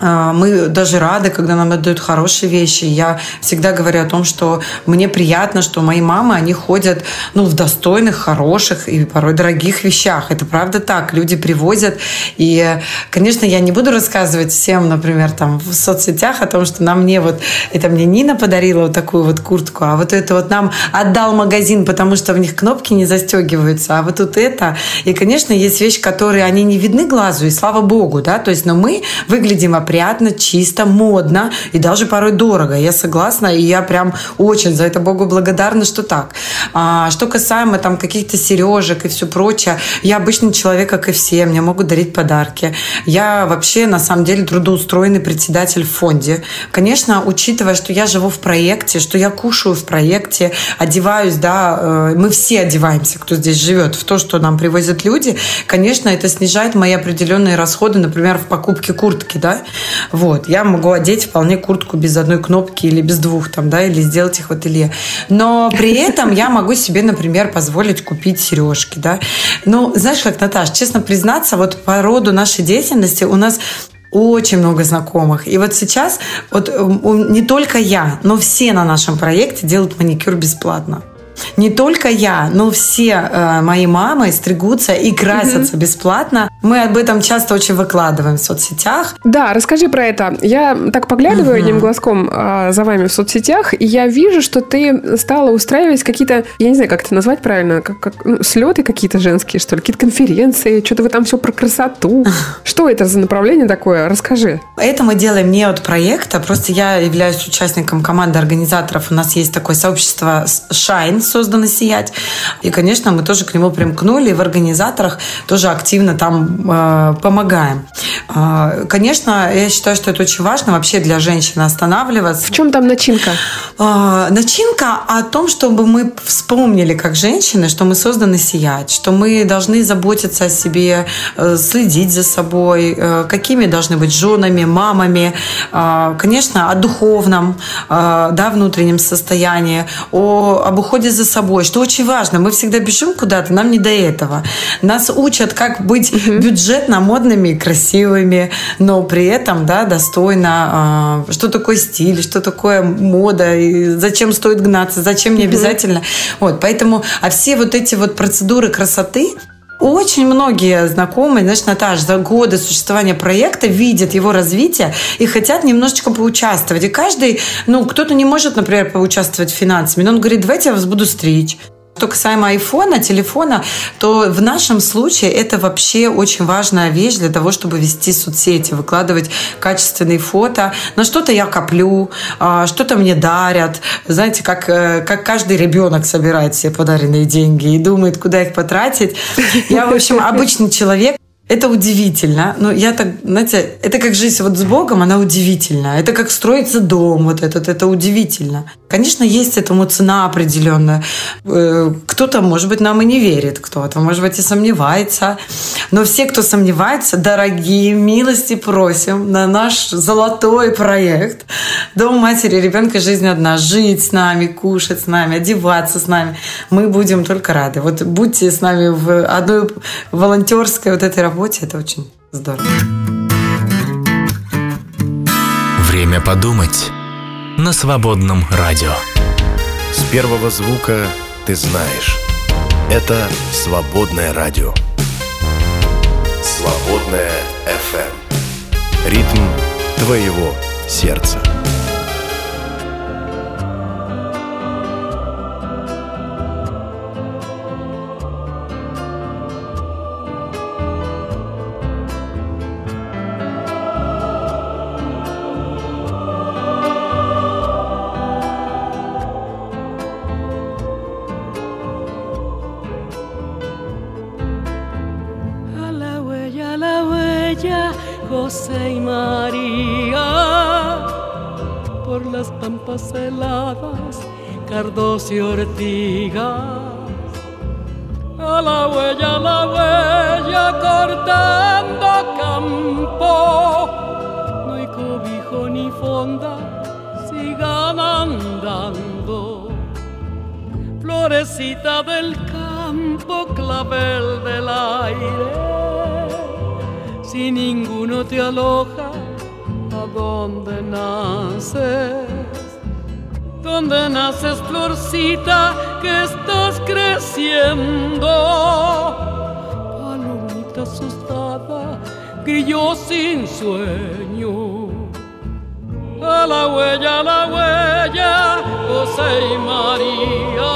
мы даже рады, когда нам отдают хорошие вещи. Я всегда говорю о том, что мне приятно, что мои мамы, они ходят ну, в достойных, хороших и порой дорогих вещах. Это правда так. Люди привозят. И, конечно, я не буду рассказывать всем, например, там в соцсетях о том, что нам мне вот, это мне Нина подарила вот такую вот куртку, а вот это вот нам отдал магазин, потому что в них кнопки не застегиваются, а вот тут это. И, конечно, есть вещи, которые, они не видны глазу, и слава богу, да, то есть, но мы выглядим опрятно, чисто, модно и даже порой дорого. Я согласна, и я прям очень за это Богу благодарна, что так. А, что касаемо там каких-то сережек и все прочее, я обычный человек, как и все, мне могут дарить подарки. Я вообще, на самом деле, трудоустроенный председатель в фонде. Конечно, учитывая, что я живу в проекте, что я кушаю в проекте, одеваюсь, да, э, мы все одеваемся, кто здесь живет, в то, что нам привозят люди, конечно, это снижает мои определенные расходы, например, в покупке куртки, да, вот, я могу одеть вполне куртку без одной кнопки или без двух там, да, или сделать их в ателье. Но при этом я могу себе, например, позволить купить сережки, да. Ну, знаешь как, Наташ, честно признаться, вот по роду нашей деятельности у нас очень много знакомых. И вот сейчас вот э, у- не только я, но все на нашем проекте делают маникюр бесплатно. Не только я, но все э, мои мамы стригутся и красятся бесплатно. Мы об этом часто очень выкладываем в соцсетях. Да, расскажи про это. Я так поглядываю одним глазком а, за вами в соцсетях, и я вижу, что ты стала устраивать какие-то, я не знаю, как это назвать правильно, как, как, ну, слеты какие-то женские, что ли, какие-то конференции, что-то вы там все про красоту. Что это за направление такое? Расскажи. Это мы делаем не от проекта, просто я являюсь участником команды организаторов. У нас есть такое сообщество Shine, создано «Сиять». И, конечно, мы тоже к нему примкнули. И в организаторах тоже активно там э, помогаем. Э, конечно, я считаю, что это очень важно вообще для женщины останавливаться. В чем там начинка? Э, начинка о том, чтобы мы вспомнили, как женщины, что мы созданы сиять, что мы должны заботиться о себе, э, следить за собой, э, какими должны быть женами, мамами, э, конечно, о духовном, э, да, внутреннем состоянии, о, об уходе за собой, что очень важно. Мы всегда бежим куда-то, нам не до этого. Нас учат, как быть бюджетно модными и красивыми, но при этом, да, достойно, э, что такое стиль, что такое мода, и зачем стоит гнаться, зачем не обязательно. Вот, поэтому, а все вот эти вот процедуры красоты, очень многие знакомые, знаешь, Наташа, за годы существования проекта видят его развитие и хотят немножечко поучаствовать. И каждый, ну, кто-то не может, например, поучаствовать финансами, но он говорит, давайте я вас буду стричь. Что касаемо айфона, телефона, то в нашем случае это вообще очень важная вещь для того, чтобы вести соцсети, выкладывать качественные фото. На что-то я коплю, а, что-то мне дарят. Знаете, как, э, как каждый ребенок собирает все подаренные деньги и думает, куда их потратить. Я, в общем, обычный человек, это удивительно. Но я так, знаете, это как жизнь вот с Богом, она удивительна. Это как строится дом вот этот, это удивительно. Конечно, есть этому цена определенная. Э, кто-то, может быть, нам и не верит, кто-то, может быть, и сомневается. Но все, кто сомневается, дорогие, милости просим на наш золотой проект Дом матери и ребенка «Жизнь одна». Жить с нами, кушать с нами, одеваться с нами. Мы будем только рады. Вот будьте с нами в одной волонтерской вот этой работе. Это очень здорово. Время подумать на свободном радио. С первого звука ты знаешь. Это «Свободное радио». «Свободное FM. Ритм твоего сердца. Y ortigas. A la huella, a la huella, cortando campo, no hay cobijo ni fonda, sigan andando. Florecita del campo, clavel del aire, si ninguno te aloja, ¿a dónde naces? ¿Dónde naces, florcita, que estás creciendo? Palomita asustada, grillo sin sueño. A la huella, a la huella, José y María,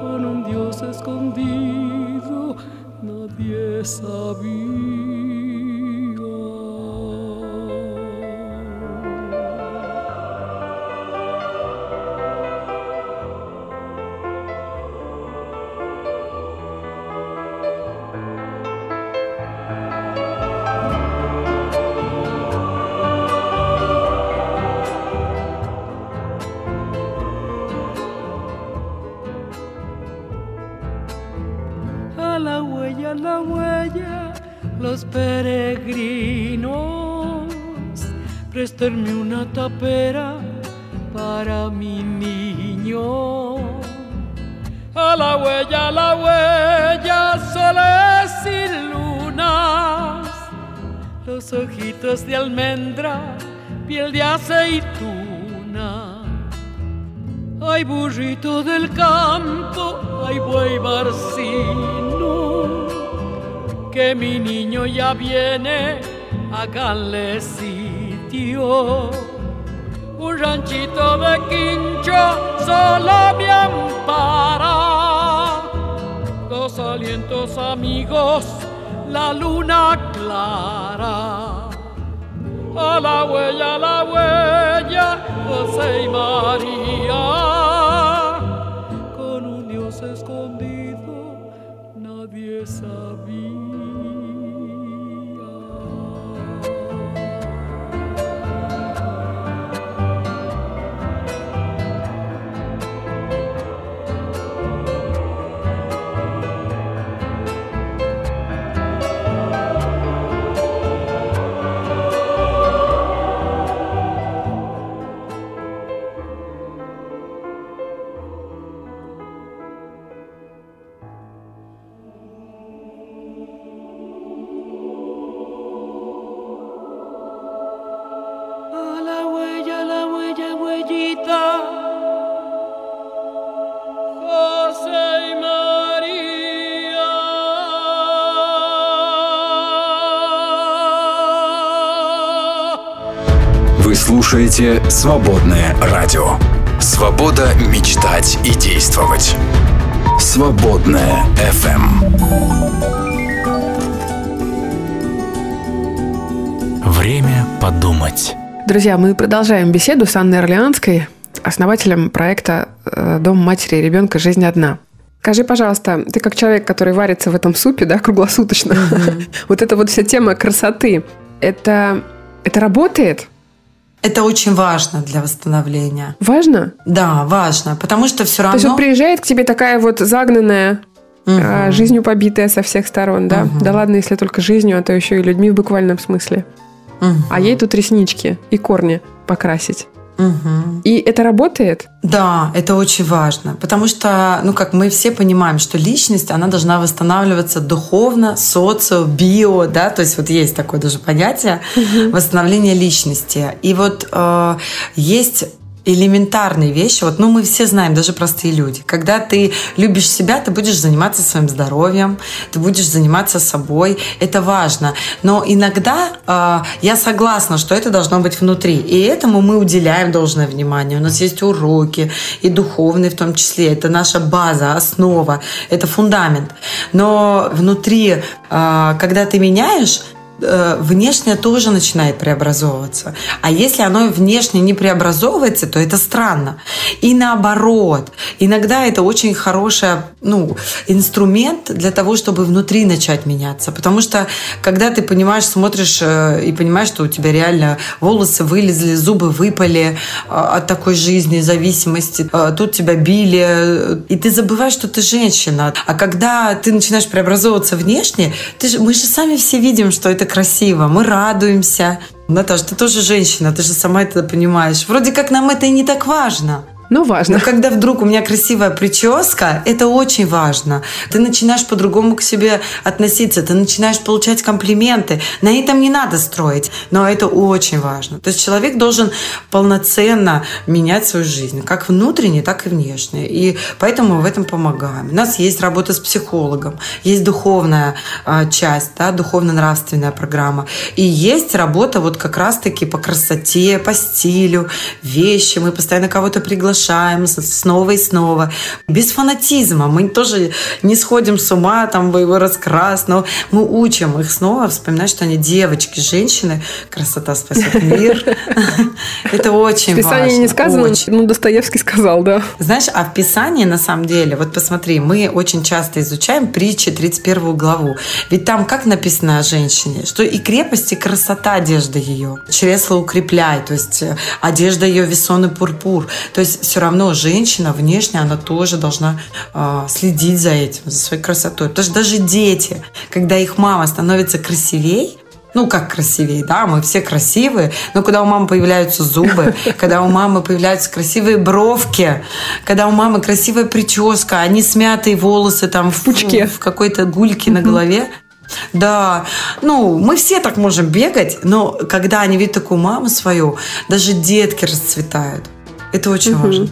con un Dios escondido, nadie sabía. Peregrinos, préstenme una tapera para mi niño. A la huella, a la huella, soles y lunas, los ojitos de almendra, piel de aceituna. Ay, burrito del campo, ay, buey barcino, que mi niño ya viene, háganle sitio. Un ranchito de quincho solo me ampara. Dos alientos amigos, la luna clara. A la huella, a la huella, José y María. Слушаете «Свободное радио». Свобода мечтать и действовать. «Свободное FM. Время подумать. Друзья, мы продолжаем беседу с Анной Орлеанской, основателем проекта э, «Дом матери и ребенка. Жизнь одна». Скажи, пожалуйста, ты как человек, который варится в этом супе, да, круглосуточно, вот эта вот вся тема красоты, это, это работает? Это очень важно для восстановления. Важно? Да, важно, потому что все То равно... есть вот приезжает к тебе такая вот загнанная, а, жизнью побитая со всех сторон, да? Да ладно, если только жизнью, а то еще и людьми в буквальном смысле. А ей тут реснички и корни покрасить. Мгм. И это работает? Да, это очень важно, потому что, ну, как мы все понимаем, что личность, она должна восстанавливаться духовно, социо, био, да, то есть вот есть такое даже понятие восстановления личности. И вот э, есть элементарные вещи, вот, ну, мы все знаем, даже простые люди. Когда ты любишь себя, ты будешь заниматься своим здоровьем, ты будешь заниматься собой, это важно. Но иногда э, я согласна, что это должно быть внутри, и этому мы уделяем должное внимание. У нас есть уроки, и духовные в том числе, это наша база, основа, это фундамент. Но внутри, э, когда ты меняешь, внешнее тоже начинает преобразовываться. А если оно внешне не преобразовывается, то это странно. И наоборот, иногда это очень хороший ну, инструмент для того, чтобы внутри начать меняться. Потому что когда ты понимаешь, смотришь э, и понимаешь, что у тебя реально волосы вылезли, зубы выпали э, от такой жизни, зависимости, э, тут тебя били, э, и ты забываешь, что ты женщина. А когда ты начинаешь преобразовываться внешне, ты же, мы же сами все видим, что это красиво, мы радуемся. Наташа, ты тоже женщина, ты же сама это понимаешь. Вроде как нам это и не так важно. Ну, важно. Но когда вдруг у меня красивая прическа, это очень важно. Ты начинаешь по-другому к себе относиться, ты начинаешь получать комплименты. На этом не надо строить, но это очень важно. То есть человек должен полноценно менять свою жизнь, как внутренне, так и внешне. И поэтому мы в этом помогаем. У нас есть работа с психологом, есть духовная а, часть, да, духовно-нравственная программа. И есть работа вот как раз-таки по красоте, по стилю, вещи. Мы постоянно кого-то приглашаем с- снова и снова. Без фанатизма. Мы тоже не сходим с ума, там, в его раскрас, но мы учим их снова вспоминать, что они девочки, женщины. Красота спасет мир. Это очень В Писании важно. не сказано, ну, Достоевский сказал, да. Знаешь, а в Писании, на самом деле, вот посмотри, мы очень часто изучаем притчи 31 главу. Ведь там как написано о женщине? Что и крепость, и красота одежды ее. Чресло укрепляй, то есть э, одежда ее весон и пурпур. То есть все равно женщина внешне, она тоже должна э, следить за этим, за своей красотой. Потому что даже дети, когда их мама становится красивей, ну, как красивее, да, мы все красивые, но когда у мамы появляются зубы, когда у мамы появляются красивые бровки, когда у мамы красивая прическа, а не смятые волосы там в, пучке. в какой-то гульке на голове, да, ну, мы все так можем бегать, но когда они видят такую маму свою, даже детки расцветают. Это очень Мгм. важно.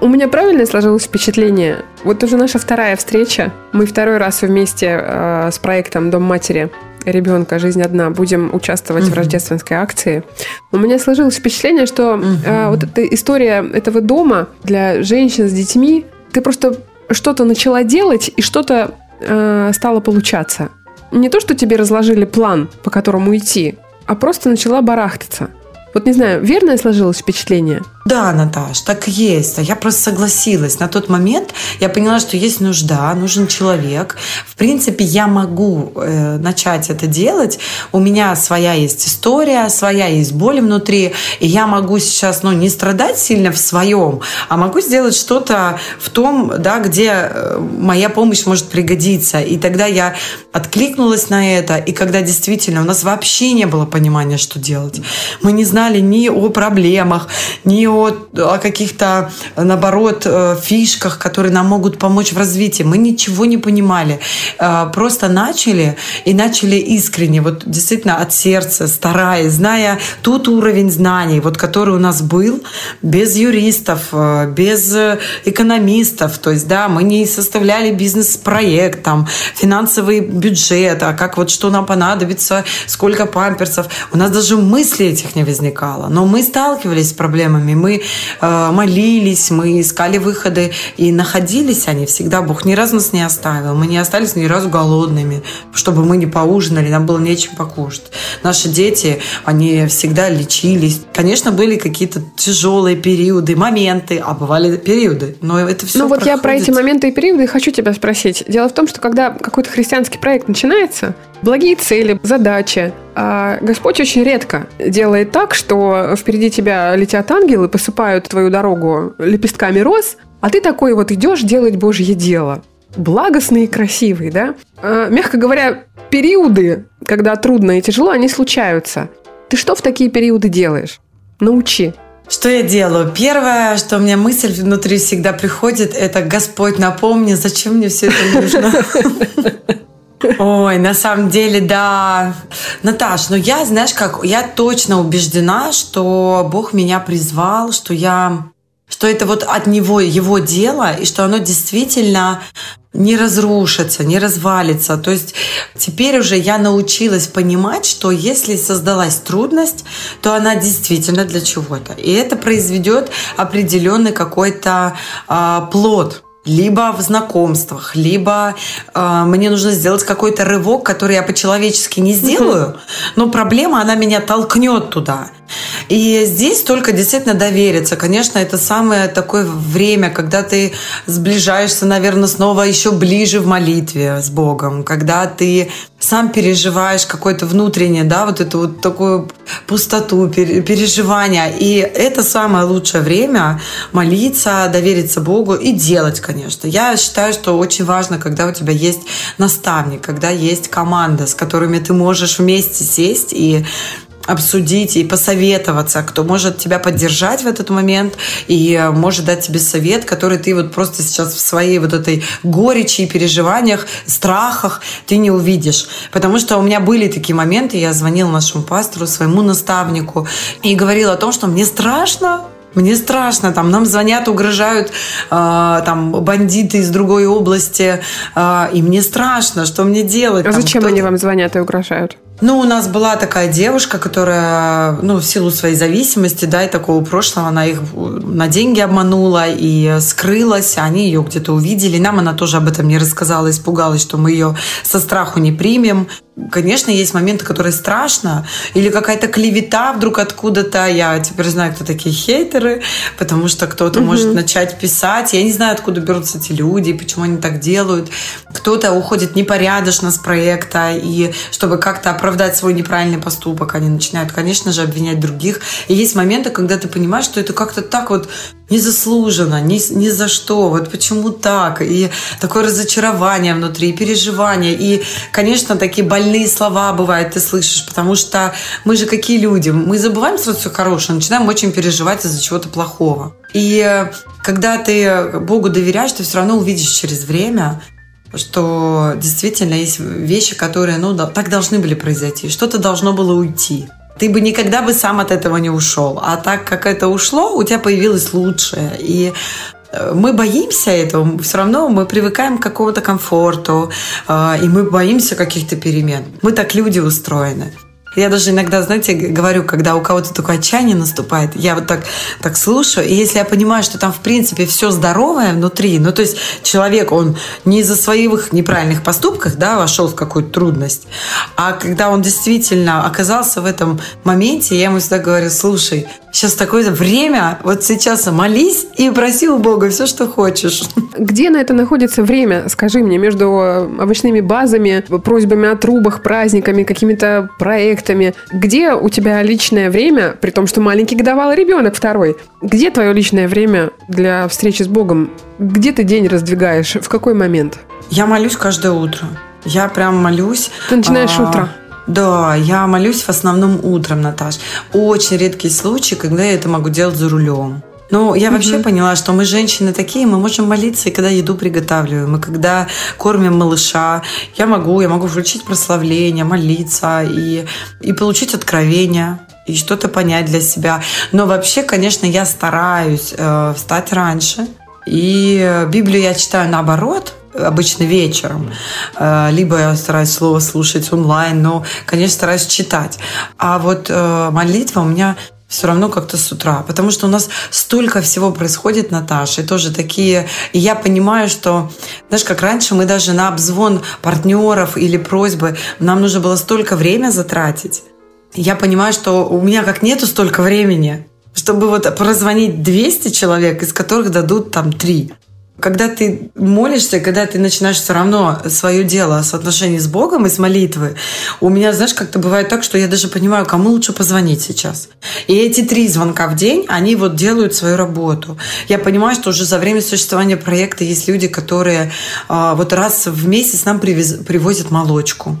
У меня правильно сложилось впечатление? Вот уже наша вторая встреча. Мы второй раз вместе э, с проектом «Дом матери» ребенка «Жизнь одна» будем участвовать в Мгм. рождественской акции. У меня сложилось впечатление, что э, вот эта история этого дома для женщин с детьми, ты просто что-то начала делать, и что-то э, стало получаться. Не то, что тебе разложили план, по которому идти, а просто начала барахтаться. Вот не знаю, верное сложилось впечатление? Да, Наташ, так и есть. А Я просто согласилась. На тот момент я поняла, что есть нужда, нужен человек. В принципе, я могу э, начать это делать. У меня своя есть история, своя есть боль внутри. И я могу сейчас ну, не страдать сильно в своем, а могу сделать что-то в том, да, где э, моя помощь может пригодиться. И тогда я откликнулась на это. И когда действительно у нас вообще не было понимания, что делать. Мы не знали ни о проблемах, ни о о, каких-то, наоборот, э, фишках, которые нам могут помочь в развитии. Мы ничего не понимали. Э, просто начали и начали искренне, вот действительно от сердца, стараясь, зная тот уровень знаний, вот который у нас был, без юристов, э, без экономистов. То есть, да, мы не составляли бизнес-проект, там, финансовый бюджет, а как вот что нам понадобится, сколько памперсов. У нас даже мысли этих не возникало. Но мы сталкивались с проблемами, мы э, молились, мы искали выходы и находились они всегда. Бог ни разу нас не оставил. Мы не остались ни разу голодными, чтобы мы не поужинали, нам было нечем покушать. Наши дети, они всегда лечились. Конечно, были какие-то тяжелые периоды, моменты, а бывали периоды. Но это все Ну вот проходит. я про эти моменты и периоды хочу тебя спросить. Дело в том, что когда какой-то христианский проект начинается, благие цели, задачи, а Господь очень редко делает так, что впереди тебя летят ангелы, посыпают твою дорогу лепестками роз, а ты такой вот идешь делать Божье дело. Благостный и красивый, да? А, мягко говоря, периоды, когда трудно и тяжело, они случаются. Ты что в такие периоды делаешь? Научи. Что я делаю? Первое, что у меня мысль внутри всегда приходит, это Господь, напомни, зачем мне все это нужно? Ой, на самом деле, да. Наташ, ну я, знаешь как, я точно убеждена, что Бог меня призвал, что я что это вот от него, его дело, и что оно действительно не разрушится, не развалится. То есть теперь уже я научилась понимать, что если создалась трудность, то она действительно для чего-то. И это произведет определенный какой-то э, плод либо в знакомствах, либо э, мне нужно сделать какой-то рывок, который я по-человечески не сделаю, но проблема, она меня толкнет туда. И здесь только действительно довериться. Конечно, это самое такое время, когда ты сближаешься, наверное, снова еще ближе в молитве с Богом, когда ты сам переживаешь какое-то внутреннее, да, вот эту вот такую пустоту, переживания. И это самое лучшее время молиться, довериться Богу и делать, конечно. Я считаю, что очень важно, когда у тебя есть наставник, когда есть команда, с которыми ты можешь вместе сесть и обсудить и посоветоваться, кто может тебя поддержать в этот момент и может дать тебе совет, который ты вот просто сейчас в своей вот этой горечи и переживаниях, страхах ты не увидишь. Потому что у меня были такие моменты, я звонила нашему пастору, своему наставнику и говорила о том, что мне страшно, мне страшно, там нам звонят, угрожают э, там бандиты из другой области, э, и мне страшно, что мне делать? А там, зачем они вам звонят и угрожают? Ну, у нас была такая девушка, которая, ну, в силу своей зависимости, да, и такого прошлого, она их на деньги обманула и скрылась, они ее где-то увидели. Нам она тоже об этом не рассказала, испугалась, что мы ее со страху не примем. Конечно, есть моменты, которые страшно, или какая-то клевета вдруг откуда-то. Я теперь знаю, кто такие хейтеры, потому что кто-то угу. может начать писать. Я не знаю, откуда берутся эти люди, почему они так делают. Кто-то уходит непорядочно с проекта, и чтобы как-то оправдать свой неправильный поступок, они начинают, конечно же, обвинять других. И есть моменты, когда ты понимаешь, что это как-то так вот незаслуженно, ни, ни за что, вот почему так, и такое разочарование внутри, и переживание, и, конечно, такие больные слова бывают, ты слышишь, потому что мы же какие люди, мы забываем сразу все хорошее, начинаем очень переживать из-за чего-то плохого. И когда ты Богу доверяешь, ты все равно увидишь через время, что действительно есть вещи, которые, ну, так должны были произойти, что-то должно было уйти ты бы никогда бы сам от этого не ушел. А так как это ушло, у тебя появилось лучшее. И э, мы боимся этого, все равно мы привыкаем к какому-то комфорту, э, и мы боимся каких-то перемен. Мы так люди устроены. Я даже иногда, знаете, говорю, когда у кого-то такое отчаяние наступает, я вот так, так слушаю, и если я понимаю, что там, в принципе, все здоровое внутри, ну, то есть человек, он не из-за своих неправильных поступков, да, вошел в какую-то трудность, а когда он действительно оказался в этом моменте, я ему всегда говорю, слушай, сейчас такое время, вот сейчас молись и проси у Бога все, что хочешь. Где на это находится время, скажи мне, между овощными базами, просьбами о трубах, праздниками, какими-то проектами? Где у тебя личное время, при том, что маленький годовалый ребенок второй? Где твое личное время для встречи с Богом? Где ты день раздвигаешь? В какой момент? Я молюсь каждое утро. Я прям молюсь. Ты начинаешь а, утро? Да, я молюсь в основном утром, Наташ. Очень редкий случай, когда я это могу делать за рулем. Ну, я вообще поняла, что мы женщины такие, мы можем молиться и когда еду приготавливаем, и когда кормим малыша. Я могу, я могу включить прославление, молиться и, и получить откровение и что-то понять для себя. Но вообще, конечно, я стараюсь э, встать раньше. И Библию я читаю наоборот, обычно вечером. Э, либо я стараюсь слово слушать онлайн, но, конечно, стараюсь читать. А вот э, молитва у меня все равно как-то с утра, потому что у нас столько всего происходит, Наташа, и тоже такие, и я понимаю, что, знаешь, как раньше мы даже на обзвон партнеров или просьбы, нам нужно было столько время затратить, я понимаю, что у меня как нету столько времени, чтобы вот прозвонить 200 человек, из которых дадут там 3. Когда ты молишься, когда ты начинаешь все равно свое дело с отношений с Богом и с молитвы, у меня, знаешь, как-то бывает так, что я даже понимаю, кому лучше позвонить сейчас. И эти три звонка в день, они вот делают свою работу. Я понимаю, что уже за время существования проекта есть люди, которые а, вот раз в месяц нам привез, привозят молочку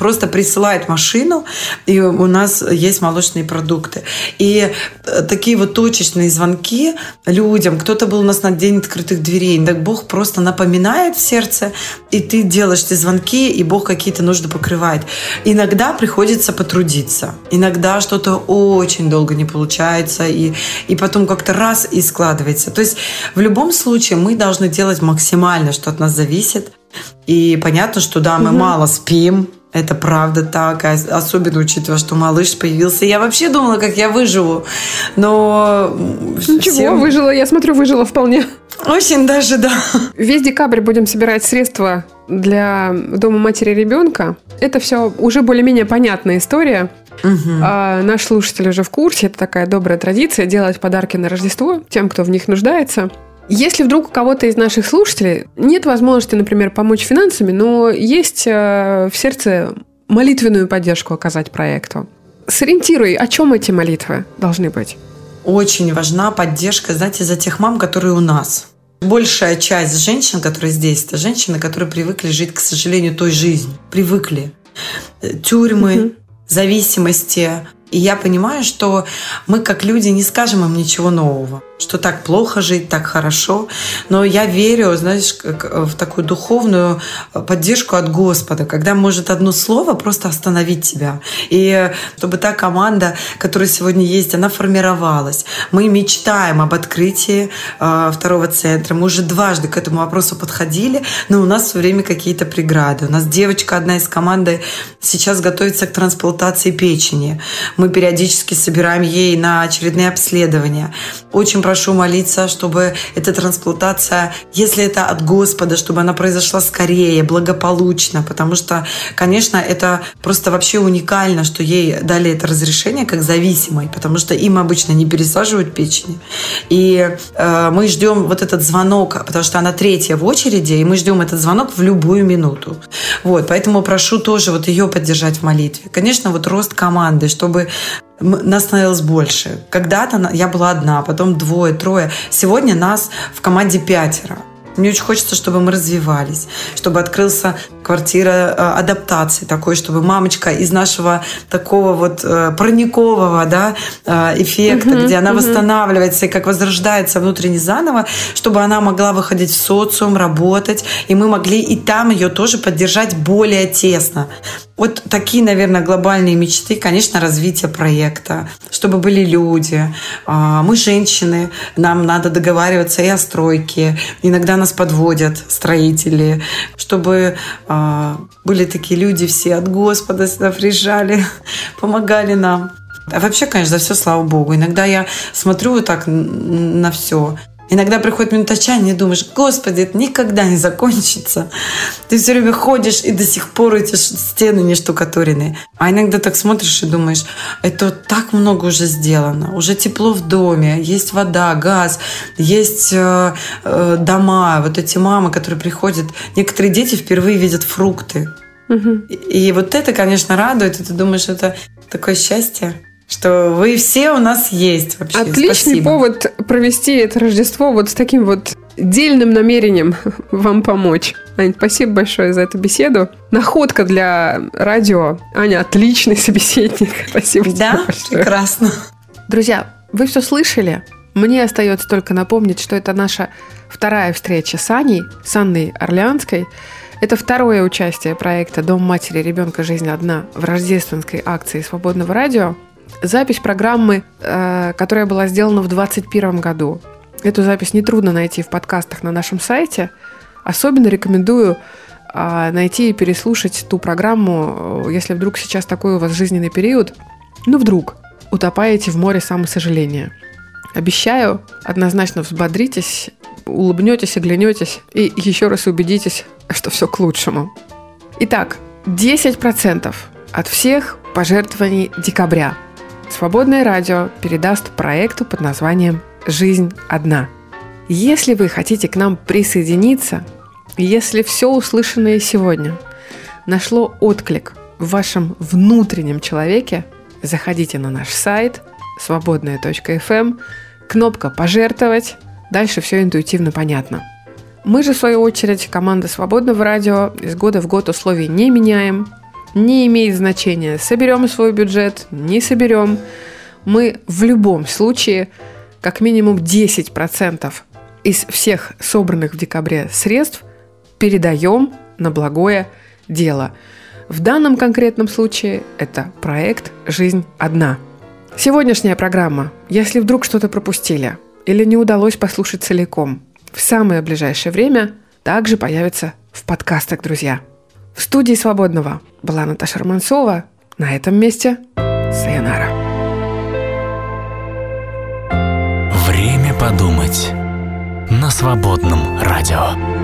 просто присылает машину, и у нас есть молочные продукты. И э, такие вот точечные звонки людям. Кто-то был у нас на день открытых дверей. Так Бог просто напоминает в сердце, и ты делаешь эти звонки, и Бог какие-то нужды покрывает. Иногда приходится потрудиться. Иногда что-то очень долго не получается, и, и потом как-то раз и складывается. То есть в любом случае мы должны делать максимально, что от нас зависит. И понятно, что да, мы угу. мало спим, это правда так, особенно учитывая, что малыш появился. Я вообще думала, как я выживу, но... Ничего, всем... выжила, я смотрю, выжила вполне. Очень даже, да. Весь декабрь будем собирать средства для Дома матери ребенка. Это все уже более-менее понятная история. Угу. А, наш слушатель уже в курсе. Это такая добрая традиция делать подарки на Рождество тем, кто в них нуждается. Если вдруг у кого-то из наших слушателей нет возможности, например, помочь финансами, но есть э, в сердце молитвенную поддержку оказать проекту, сориентируй, о чем эти молитвы должны быть. Очень важна поддержка, знаете, за тех мам, которые у нас. Большая часть женщин, которые здесь, это женщины, которые привыкли жить, к сожалению, той жизнью. Привыкли. Тюрьмы, угу. зависимости. И я понимаю, что мы как люди не скажем им ничего нового что так плохо жить, так хорошо. Но я верю, знаешь, в такую духовную поддержку от Господа, когда может одно слово просто остановить тебя. И чтобы та команда, которая сегодня есть, она формировалась. Мы мечтаем об открытии э, второго центра. Мы уже дважды к этому вопросу подходили, но у нас все время какие-то преграды. У нас девочка, одна из команды, сейчас готовится к трансплантации печени. Мы периодически собираем ей на очередные обследования. Очень прошу молиться, чтобы эта трансплантация, если это от Господа, чтобы она произошла скорее, благополучно, потому что, конечно, это просто вообще уникально, что ей дали это разрешение как зависимой, потому что им обычно не пересаживают печени. И э, мы ждем вот этот звонок, потому что она третья в очереди, и мы ждем этот звонок в любую минуту. Вот, поэтому прошу тоже вот ее поддержать в молитве. Конечно, вот рост команды, чтобы нас становилось больше. Когда-то я была одна, потом двое, трое. Сегодня нас в команде пятеро. Мне очень хочется, чтобы мы развивались, чтобы открылся квартира э, адаптации такой, чтобы мамочка из нашего такого вот э, парникового да, э, эффекта, uh-huh, где она uh-huh. восстанавливается и как возрождается внутренне заново, чтобы она могла выходить в социум, работать, и мы могли и там ее тоже поддержать более тесно. Вот такие, наверное, глобальные мечты, конечно, развитие проекта, чтобы были люди. А, мы женщины, нам надо договариваться и о стройке. Иногда нас подводят строители, чтобы а, были такие люди все от Господа сюда приезжали, помогали нам. А вообще, конечно, за все слава Богу. Иногда я смотрю вот так на все Иногда приходит минута отчаяния и думаешь, господи, это никогда не закончится. Ты все время ходишь, и до сих пор эти стены не штукатуренные. А иногда так смотришь и думаешь, это так много уже сделано. Уже тепло в доме, есть вода, газ, есть э, э, дома. Вот эти мамы, которые приходят. Некоторые дети впервые видят фрукты. Угу. И, и вот это, конечно, радует. И ты думаешь, это такое счастье что вы все у нас есть вообще. Отличный Спасибо. повод провести это Рождество вот с таким вот дельным намерением вам помочь. Ань, спасибо большое за эту беседу. Находка для радио. Аня, отличный собеседник. Спасибо да? тебе прекрасно. Друзья, вы все слышали? Мне остается только напомнить, что это наша вторая встреча с Аней, с Анной Орлеанской. Это второе участие проекта «Дом матери ребенка. Жизнь одна» в рождественской акции «Свободного радио». Запись программы, э, которая была сделана в 2021 году. Эту запись нетрудно найти в подкастах на нашем сайте. Особенно рекомендую э, найти и переслушать ту программу, э, если вдруг сейчас такой у вас жизненный период, ну вдруг, утопаете в море самосожаления. Обещаю, однозначно взбодритесь, улыбнетесь, оглянетесь и еще раз убедитесь, что все к лучшему. Итак, 10% от всех пожертвований декабря Свободное радио передаст проекту под названием «Жизнь одна». Если вы хотите к нам присоединиться, если все услышанное сегодня нашло отклик в вашем внутреннем человеке, заходите на наш сайт свободная.фм, кнопка «Пожертвовать», дальше все интуитивно понятно. Мы же, в свою очередь, команда Свободного радио из года в год условий не меняем, не имеет значения, соберем свой бюджет, не соберем. Мы в любом случае как минимум 10% из всех собранных в декабре средств передаем на благое дело. В данном конкретном случае это проект «Жизнь одна». Сегодняшняя программа, если вдруг что-то пропустили или не удалось послушать целиком, в самое ближайшее время также появится в подкастах, друзья. В студии «Свободного» была Наташа Романцова. На этом месте Сайонара. Время подумать на свободном радио.